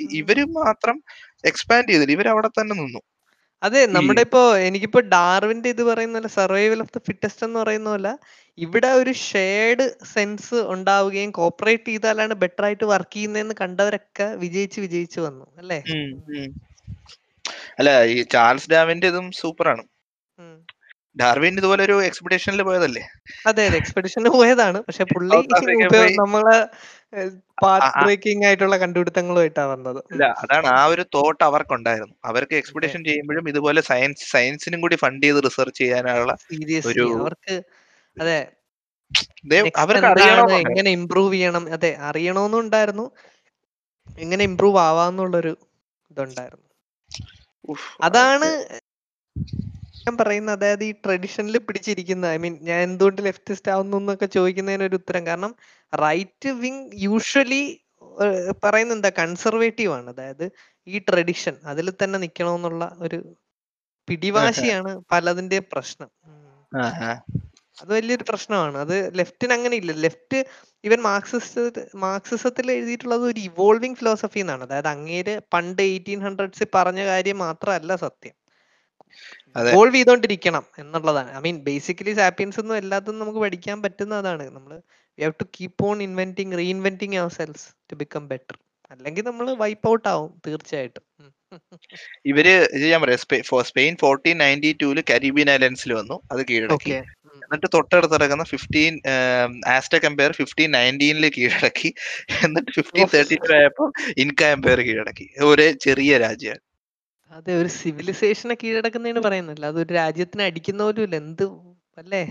ഉം. ഇവർ മാത്രം എക്സ്പാൻഡ് ചെയ്തില്ല. ഇവർ അവിടെ തന്നെ നിന്നു. അതെ നമ്മുടെ ഇപ്പോ എനിക്കിപ്പോ ഡാർവിന്റെ ഇത് പറയുന്ന സർവൈവൽ ഓഫ് ദ ഫിറ്റസ്റ്റ് എന്ന് പറയുന്ന പോലെ ഇവിടെ ഒരു ഷെയർഡ് സെൻസ് ഉണ്ടാവുകയും കോപ്പറേറ്റ് ചെയ്താലാണ് ബെറ്റർ ആയിട്ട് വർക്ക് ചെയ്യുന്നതെന്ന് കണ്ടവരൊക്കെ വിജയിച്ച് വിജയിച്ച് വന്നു അല്ലേ. അല്ല ഈ ചാൾസ് ഡാവിന്റെ ഇതും സൂപ്പറാണ്. ഡാർവിൻ ഇതുപോലെ ഒരു എക്സ്പെഡിഷനിൽ പോയതല്ലേ? അതെ അതെ. എക്സ്പെഡിഷനിൽ പോയതാണ്. പക്ഷെ പുള്ളി നമ്മളെ ആ, പാത്ത് ബ്രേക്കിംഗ് ആയിട്ടുള്ള കണ്ടുപിടുത്തങ്ങളുമായിട്ടാണ് വന്നത്. അല്ല അതാണ് ആ ഒരു തോട്ട് അവർക്കുണ്ടായിരുന്നു. അവർക്ക് എക്സ്പെഡിഷൻ ചെയ്യുമ്പോഴും ഇതുപോലെ സയൻസ് സയൻസിനും കൂടി ഫണ്ട് ചെയ്ത് റിസർച്ച് ചെയ്യാനുള്ള ഒരു അവർക്ക് അതെ. അവർക്ക് അറിയണം എങ്ങനെ ഇമ്പ്രൂവ് ചെയ്യണം? അതെ അറിയണമെന്നുണ്ടായിരുന്നു എങ്ങനെ ഇമ്പ്രൂവ് ആവാന്നുള്ളൊരു ഇതുണ്ടായിരുന്നു. അതാണ് ഞാൻ പറയുന്നത് അതായത് ഈ ട്രഡീഷനിൽ പിടിച്ചിരിക്കുന്ന ഐ മീൻ ഞാൻ എന്തുകൊണ്ട് ലെഫ്റ്റിസ്റ്റ് ആവുന്നു എന്നൊക്കെ ചോദിക്കുന്നതിന് ഒരു ഉത്തരം. കാരണം റൈറ്റ് വിങ് യൂഷ്വലി പറയുന്ന എന്താ കൺസർവേറ്റീവ് ആണ്. അതായത് ഈ ട്രഡിഷൻ അതിൽ തന്നെ നിക്കണമെന്നുള്ള ഒരു പിടിവാശിയാണ് പലതിന്റെ പ്രശ്നം. അത് വലിയൊരു പ്രശ്നമാണ്. അത് ലെഫ്റ്റിന് അങ്ങനെ ഇല്ല. ലെഫ്റ്റ് ഇവൻ മാർക്സിസ്റ്റ് മാർക്സിസത്തിൽ എഴുതിയിട്ടുള്ളത് ഒരു ഇവോൾവിംഗ് ഫിലോസഫി എന്നാണ്. അതായത് അങ്ങേര് പണ്ട് എയ്റ്റീൻ ഹൺഡ്രഡ്സിൽ പറഞ്ഞ കാര്യം മാത്രമല്ല സത്യം. ഇവോൾവ് ചെയ്തോണ്ടിരിക്കണം എന്നുള്ളതാണ്. ഐ മീൻ ബേസിക്കലി സാപ്പിയൻസ് ഒന്നും എല്ലാത്തും നമുക്ക് പഠിക്കാൻ പറ്റുന്ന അതാണ്. നമ്മൾ we have to keep on inventing reinventing ourselves to become better അല്ലെങ്കിൽ നമ്മൾ വൈപ്പ് ഔട്ട് ആവും തീർച്ചയായിട്ടും. ഇവർ ഞാൻ പറയാം. സ്പെ- Spain fourteen ninety two Caribbean ഐലൻഡ്സിൽ വന്നു. അത് കീഴടക്കി. എന്നിട്ട് തൊട്ടടുത്ത് കിടക്കുന്ന ഫിഫ്റ്റീൻ ആസ്റ്റക് എംപയർ ഫിഫ്റ്റീൻ നയന്റീനിൽ കീഴടക്കി. എന്നിട്ട് ഫിഫ്റ്റീൻ തേർട്ടി ടു ആയപ്പോൾ ഇൻക എംപയർ കീഴടക്കി. ഒരു ചെറിയ രാജ്യം. അതെ ഒരു സിവിലൈസേഷനെ കീഴടക്കുന്നതാണ് പറയുന്നില്ല അത് ഒരു രാജ്യത്തിനെ അടിക്കുന്ന പോലും ഇല്ല. എന്ത് അല്ലേ?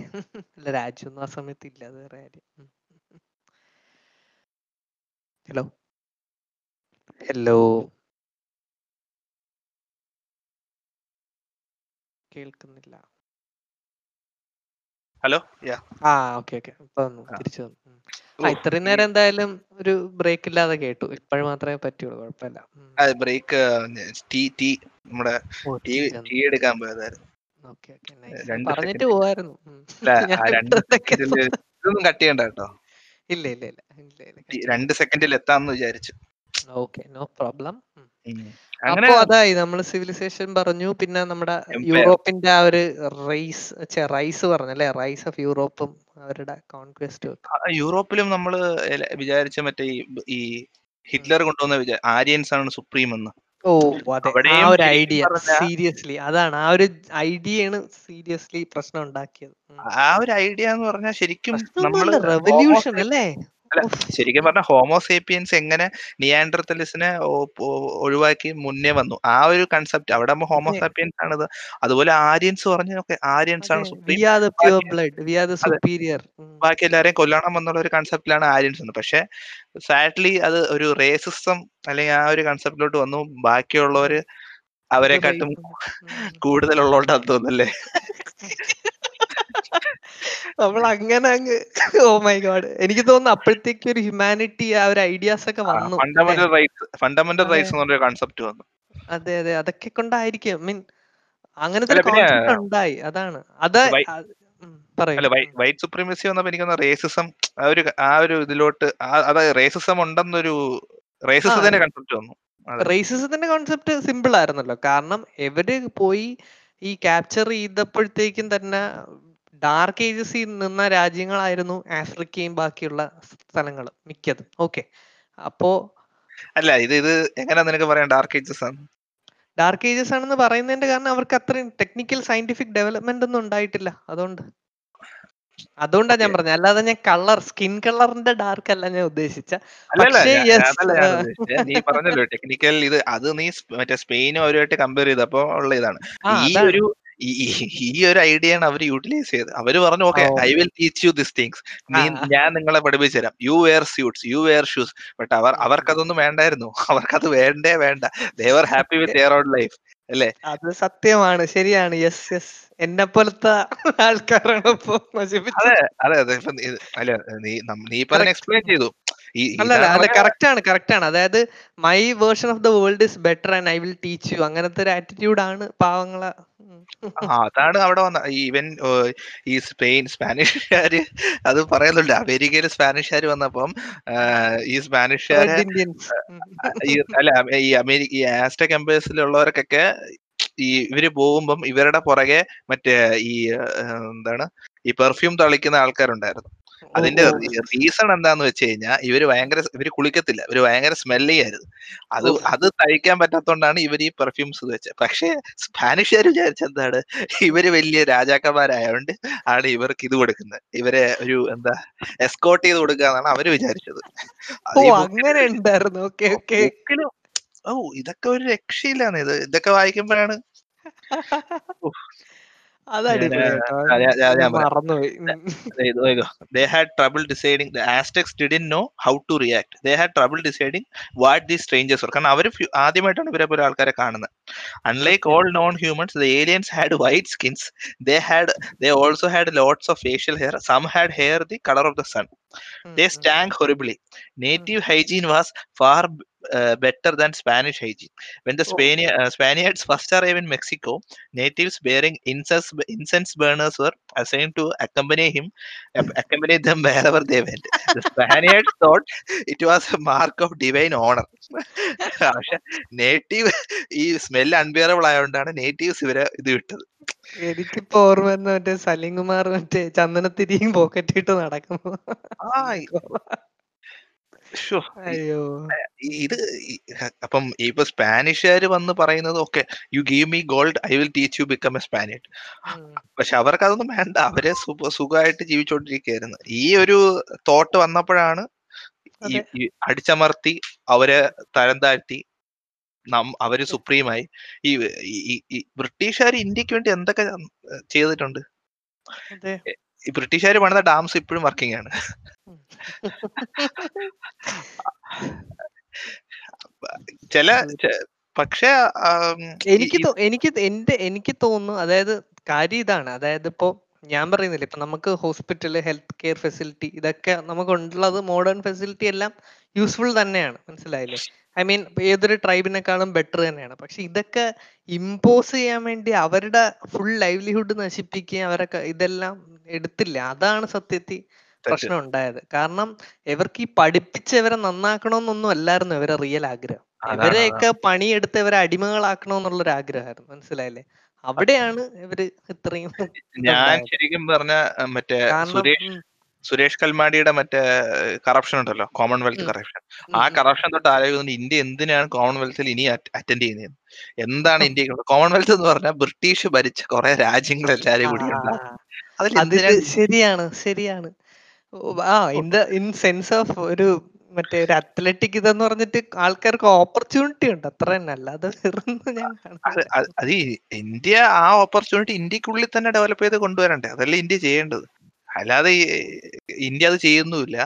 അല്ല രാജ്യമൊന്നും ആ സമയത്ത് ഇല്ല. അത് വേറെ കാര്യം. ഹലോ ഹലോ കേൾക്കുന്നില്ല. Hello ya ah okay okay തിരിച്ചു വന്നു. ആ ഇത്രയും നേരം എന്തായാലും ഒരു ബ്രേക്ക് ഇല്ലാതെ കേട്ടു. ഇപ്പോഴും മാത്രമേ പറ്റുള്ളൂ കുഴപ്പമില്ല. ബ്രേക്ക് ടീ ടീ നമ്മുടെ ടീ ടീ എടുക്കാൻ പോയതായിരുന്നു. ഓക്കെ ഓക്കെ നൈസ് പറഞ്ഞിട്ട് പോവായിരുന്നു. ഇതൊന്നും കട്ട് ചെയ്യണ്ട കേട്ടോ. ഇല്ല ഇല്ല ഇല്ല. രണ്ട് സെക്കൻഡിൽ എത്താമെന്ന് വിചാരിച്ചു. Okay no problem. അങ്ങനെ അപ്പോ അതായി. നമ്മൾ സിവിലൈസേഷൻ പറഞ്ഞു. പിന്നെ നമ്മുടെ യൂറോപ്പിന്റെ ആ ഒരു റൈസ് റൈസ് പറഞ്ഞു അല്ലേ റൈസ് ഓഫ് യൂറോപ്പും അവരുടെ കോൺക്വസ്റ്റും യൂറോപ്പിലും നമ്മൾ വിചാരിച്ച മറ്റേ ഈ ഹിറ്റ്ലർ കൊണ്ടുവന്ന ആര്യൻസ് ആണ് സുപ്രീം എന്ന് ഓ അതെ. ആ ഒരു ഐഡിയ സീരിയസ്ലി അതാണ്. ആ ഒരു ഐഡിയ ആണ് സീരിയസ്ലി പ്രശ്നം ഉണ്ടാക്കിയത്. ആ ഒരു ഐഡിയ എന്ന് പറഞ്ഞാൽ ശരിക്കും നമ്മൾ റെവല്യൂഷൻ അല്ലേ? അല്ല. ശരിക്കും പറഞ്ഞ ഹോമോസേപ്പിയൻസ് എങ്ങനെ നിയാൻഡർത്തലിസിനെ ഒഴിവാക്കി മുന്നേ വന്നു. ആ ഒരു കൺസെപ്റ്റ് അവിടെ ഹോമോസേപ്പിയൻസ് ആണ് അതുപോലെ ആര്യൻസ് പറഞ്ഞൊക്കെ ആര്യൻസ് ആണ് സുപ്രീം ബാക്കി- എല്ലാരെയും കൊല്ലണം എന്നുള്ള ഒരു കൺസെപ്റ്റിലാണ് ആര്യൻസ് എന്ന് പക്ഷെ സാഡ്ലി അത് ഒരു റേസിസം അല്ലെങ്കിൽ ആ ഒരു കൺസെപ്റ്റിലോട്ട് വന്നു. ബാക്കിയുള്ളവര് അവരെക്കാട്ടും കൂടുതലുള്ളോണ്ടാന്ന് തോന്നുന്നല്ലേ? നമ്മൾ അങ്ങനെ അങ്ങ് ഓ മൈ ഗോഡ് എനിക്ക് തോന്നുന്നു അപ്പോഴത്തേക്ക് ഒരു ഹ്യൂമാനിറ്റി ആ ഒരു ഐഡിയാസ് ഒക്കെ വന്നു. ഫണ്ടമെന്റൽ? റൈറ്റ്സ് ഫണ്ടമെന്റൽ അതെ. റൈറ്റ്സ് എന്നൊരു കൺസെപ്റ്റ് വന്നു. അതെ അതെ. അതൊക്കെ കൊണ്ടായിരിക്കും. മീൻ അങ്ങനത്തെ ഉണ്ടായി. അതാണ്. അത് വൈറ്റ് സുപ്രീമസി വന്നപ്പോ എനിക്കൊന്ന് റേസിസം ആ ഒരു ആ ഒരു ഇതിലോട്ട് അതായത് റേസിസം ഉണ്ടെന്നൊരു റേസിസത്തിന്റെ കൺസെപ്റ്റ് വന്നു. റേസിസത്തിന്റെ കോൺസെപ്റ്റ് സിമ്പിൾ ആയിരുന്നല്ലോ. കാരണം എവര് പോയി ഈ ക്യാപ്ചർ ചെയ്തപ്പോഴത്തേക്കും തന്നെ ഡാർക്ക് ഏജസിൽ നിന്ന രാജ്യങ്ങളായിരുന്നു ആഫ്രിക്കയും ബാക്കിയുള്ള സ്ഥലങ്ങൾ മിക്കതും. ഓക്കെ അപ്പോ അല്ല ഇത് ഇത് എങ്ങനെയാ നിനക്ക് പറയാൻ ഡാർക്ക് ഏജസ് ആണ്? ഡാർക്ക് ഏജസ് ആണെന്ന് പറയുന്നതിന്റെ കാരണം അവർക്ക് അത്രയും ടെക്നിക്കൽ സയന്റിഫിക് ഡെവലപ്മെന്റ് ഒന്നും ഉണ്ടായിട്ടില്ല. അതുകൊണ്ട്. അതുകൊണ്ടാ ഞാൻ പറഞ്ഞത്. അല്ലാതെ ഞാൻ കളർ സ്കിൻ കളറിന്റെ ഡാർക്ക് അല്ല ഞാൻ ഉദ്ദേശിച്ച. നീ പറഞ്ഞല്ലോ ടെക്നിക്കൽ ഇത് അത് നീ മറ്റേ സ്പെയിനും അവരുമായിട്ട് കമ്പയർ ചെയ്തപ്പോ ഉള്ള ഇതാണ്. ഈ ഒരു ഈ- ഒരു ഐഡിയ ആണ് അവർ യൂട്ടിലൈസ് ചെയ്തത്. അവർ പറഞ്ഞു okay I will teach you this things നീ ഞാൻ നിങ്ങളെ പഠിപ്പിച്ചു തരാം. You wear suits you wear shoes but അവർ അവർക്കതൊന്നും വേണ്ടായിരുന്നു. അവർക്കത് വേണ്ടേ വേണ്ട. They're happy with their own life അല്ലേ? അത് സത്യമാണ്. ശരിയാണ്. യെസ് യെസ് എന്നെ പോലത്തെ ആൾക്കാരാണ് ഇപ്പൊ അതെ അതെ അതെ. നീ- നീ പറഞ്ഞ ഇപ്പൊ എക്സ്പ്ലെയിൻ ചെയ്തു. അല്ലല്ല പറഞ്ഞ- കറക്റ്റ് ആണ് കറക്റ്റ് ആണ്. അതായത് my version of the world is better and I will teach you അങ്ങനത്തെ ഒരു ആറ്റിറ്റ്യൂഡ് ആണ് പാവങ്ങളെ. അതാണ് അവിടെ വന്ന ഈവൻ ഈ സ്പെയിൻ സ്പാനിഷുകാര് അത് പറയുന്നുണ്ട്. അമേരിക്കയിൽ സ്പാനിഷുകാർ വന്നപ്പം ഈ സ്പാനിഷുകാര് ഈ അല്ല ഈ അമേരിക്ക ഈ ആസ്റ്റക് എംബേസിലുള്ളവർക്കൊക്കെ ഈ ഇവർ പോകുമ്പം ഇവരുടെ പുറകെ മറ്റേ ഈ എന്താണ് ഈ പെർഫ്യൂം തളിക്കുന്ന ആൾക്കാരുണ്ടായിരുന്നു. അതിന്റെ. റീസൺ എന്താന്ന് വെച്ച് കഴിഞ്ഞാൽ ഇവർ ഭയങ്കര ഇവർ കുളിക്കത്തില്ല. ഇവർ ഭയങ്കര സ്മെല്ലി ആയിരുന്നു. അത് അത് തഴിക്കാൻ പറ്റാത്തോണ്ടാണ് ഇവർ ഈ പെർഫ്യൂംസ് വെച്ചത് പക്ഷേ സ്പാനിഷുകാർ വിചാരിച്ചെന്താണ് ഇവർ വലിയ രാജാക്കന്മാരായതുകൊണ്ട് ആണ് ഇവർക്ക് ഇത് കൊടുക്കുന്നത് ഇവരെ ഒരു എന്താ എസ്കോട്ട് ചെയ്ത് കൊടുക്കുക എന്നാണ് അവർ വിചാരിച്ചത്. അങ്ങനെ ഉണ്ടായിരുന്നു. Okay okay. ഓ ഇതൊക്കെ ഒരു രക്ഷയില്ലാന്ന് ഇത്. ഇതൊക്കെ വായിക്കുമ്പോഴാണ്. ആദ്യമായിട്ടാണ് ഇവരെ പോലെ ആൾക്കാരെ കാണുന്നത് Unlike all non-humans, the aliens had white skins. They had they also had lots of facial hair. Some had hair the color of the sun. Mm-hmm. They stank horribly. Native mm-hmm. hygiene was far uh, better than Spanish hygiene. When the Spani- oh. uh, Spaniards first arrived in Mexico, natives bearing incense incense burners were assigned to accompany him, accompany them wherever they went. The Spaniards thought it was a mark of divine honor. Native, he smelled smell unbearable ആയതുകൊണ്ടാണ് നേറ്റീവ്സ് ഇവരെ ഇത് വിട്ടത്. എനിക്കിപ്പോ ഓർമ്മ വരുന്ന മറ്റേ സലീംകുമാർ മറ്റേ ചന്ദനത്തിരിയും പോക്കറ്റ് ഇട്ട് നടക്കുന്നു ഇത് അപ്പം ഇപ്പൊ സ്പാനിഷുകാർ വന്ന് പറയുന്നത് okay you give me gold I will teach you become a Spanish പക്ഷെ അവർക്ക് അതൊന്നും വേണ്ട അവരെ സുഖമായിട്ട് ജീവിച്ചോണ്ടിരിക്കുകയായിരുന്നു ഈ ഒരു തോട്ട് വന്നപ്പോഴാണ്. അടിച്ചമർത്തി അവരെ തരം താഴ്ത്തി അവർ സുപ്രീമായി. ഈ ബ്രിട്ടീഷുകാർ ഇന്ത്യയ്ക്ക് വേണ്ടി എന്തൊക്കെ ചെയ്തിട്ടുണ്ട്? ഈ ബ്രിട്ടീഷുകാർ പണിത ഡാംസ് ഇപ്പോഴും വർക്കിംഗ് ആണ് ചില പക്ഷേ എനിക്ക് എനിക്ക് എന്റെ എനിക്ക് തോന്നുന്നു അതായത് കാര്യം ഇതാണ്. അതായത് ഇപ്പോ ഞാൻ പറയുന്നില്ല ഇപ്പൊ നമുക്ക് ഹോസ്പിറ്റൽ ഹെൽത്ത് കെയർ ഫെസിലിറ്റി ഇതൊക്കെ നമുക്ക് നമുക്കുള്ളത് മോഡേൺ ഫെസിലിറ്റി എല്ലാം യൂസ്ഫുൾ തന്നെയാണ്. മനസ്സിലായില്ലേ? ഐ മീൻ ഏതൊരു ട്രൈബിനെക്കാളും ബെറ്റർ തന്നെയാണ്. പക്ഷെ ഇതൊക്കെ ഇമ്പോസ് ചെയ്യാൻ വേണ്ടി അവരുടെ ഫുൾ ലൈവ്ലിഹുഡ് നശിപ്പിക്കുകയും അവരൊക്കെ ഇതെല്ലാം എടുത്തില്ല. അതാണ് സത്യത്തിൽ പ്രശ്നം ഉണ്ടായത്. കാരണം ഇവർക്ക് ഈ പഠിപ്പിച്ച് ഇവരെ നന്നാക്കണമെന്നൊന്നും അല്ലായിരുന്നു ഇവരെ റിയൽ ആഗ്രഹം. ഇവരെയൊക്കെ പണിയെടുത്ത് ഇവരെ അടിമകളാക്കണമെന്നുള്ളൊരു ആഗ്രഹമായിരുന്നു. മനസ്സിലായില്ലേ? അവിടെയാണ് ഇവർ ഇത്രയും ഞാൻ ശരിക്കും പറഞ്ഞ മറ്റേ സുരേഷ് സുരേഷ് കൽമാടിയുടെ മറ്റേ കറപ്ഷൻ ഉണ്ടല്ലോ കോമൺവെൽത്ത് കറപ്ഷൻ ആ കറപ്ഷൻ തൊട്ട് ആലോചിക്കുന്നുണ്ട് ഇന്ത്യ എന്തിനാണ് കോമൺവെൽത്തിൽ ഇനി അറ്റൻഡ് ചെയ്യുന്നത് എന്താണ് ഇന്ത്യയ്ക്ക് കോമൺവെൽത്ത് എന്ന് പറഞ്ഞാൽ ബ്രിട്ടീഷ് ഭരിച്ച കുറെ രാജ്യങ്ങൾ എല്ലാരും കൂടി അതിൽ ശരിയാണ് ശരിയാണ്. ആ in the in sense of ഒരു മറ്റേ ഒരു അത്ലറ്റിക് ഇതെന്ന് പറഞ്ഞിട്ട് ആൾക്കാർക്ക് ഓപ്പർച്യൂണിറ്റി ഉണ്ട്. അത്ര തന്നെ അല്ലാതെ അത് ഇന്ത്യ ആ ഓപ്പർച്യൂണിറ്റി ഇന്ത്യക്കുള്ളിൽ തന്നെ ഡെവലപ്പ് ചെയ്ത് കൊണ്ടുവരണ്ടേ? അതല്ലേ ഇന്ത്യ ചെയ്യേണ്ടത്? അല്ലാതെ ഇന്ത്യ അത് ചെയ്യുന്നുമില്ല.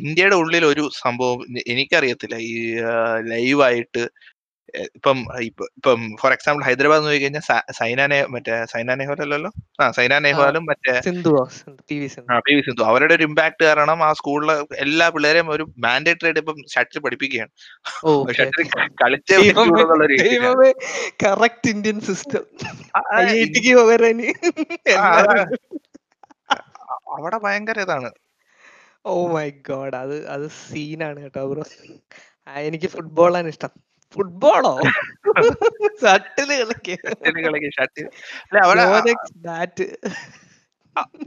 ഇന്ത്യയുടെ ഉള്ളിൽ ഒരു സംഭവം എനിക്കറിയത്തില്ല. ഈ ലൈവായിട്ട് ഇപ്പം ഇപ്പം ഫോർ എക്സാമ്പിൾ ഹൈദരാബാദ് നോക്കി കഴിഞ്ഞാൽ സൈന നെ മറ്റേ സൈന നെഹ്വാൽ അല്ലല്ലോ ആ സൈന നെഹ്വാലും മറ്റേ പി വി സിന്ധു. അവരുടെ ഒരു ഇമ്പാക്ട് കാരണം ആ സ്കൂളിലെ എല്ലാ പിള്ളേരെയും ഒരു മാൻഡേറ്ററി ആയിട്ട് ഇപ്പം ഷട്ടിൽ പഠിപ്പിക്കുകയാണ്. ഷട്ടിൽ കളിച്ചേ കറക്റ്റ് ഇന്ത്യൻ സിസ്റ്റം ആ, ആ, ഐ ഐ ടിക്ക് പകരം ഇനി ആ, എല്ലാവരും അവിടെ ഭയങ്കര ഇതാണ്. Oh my god. അത് അത് സീനാണ് കേട്ടോ ബ്രോ. എനിക്ക് ഫുട്ബോളാണ് ഇഷ്ടം. ഫുട്ബോളോ? ഷട്ടിൽ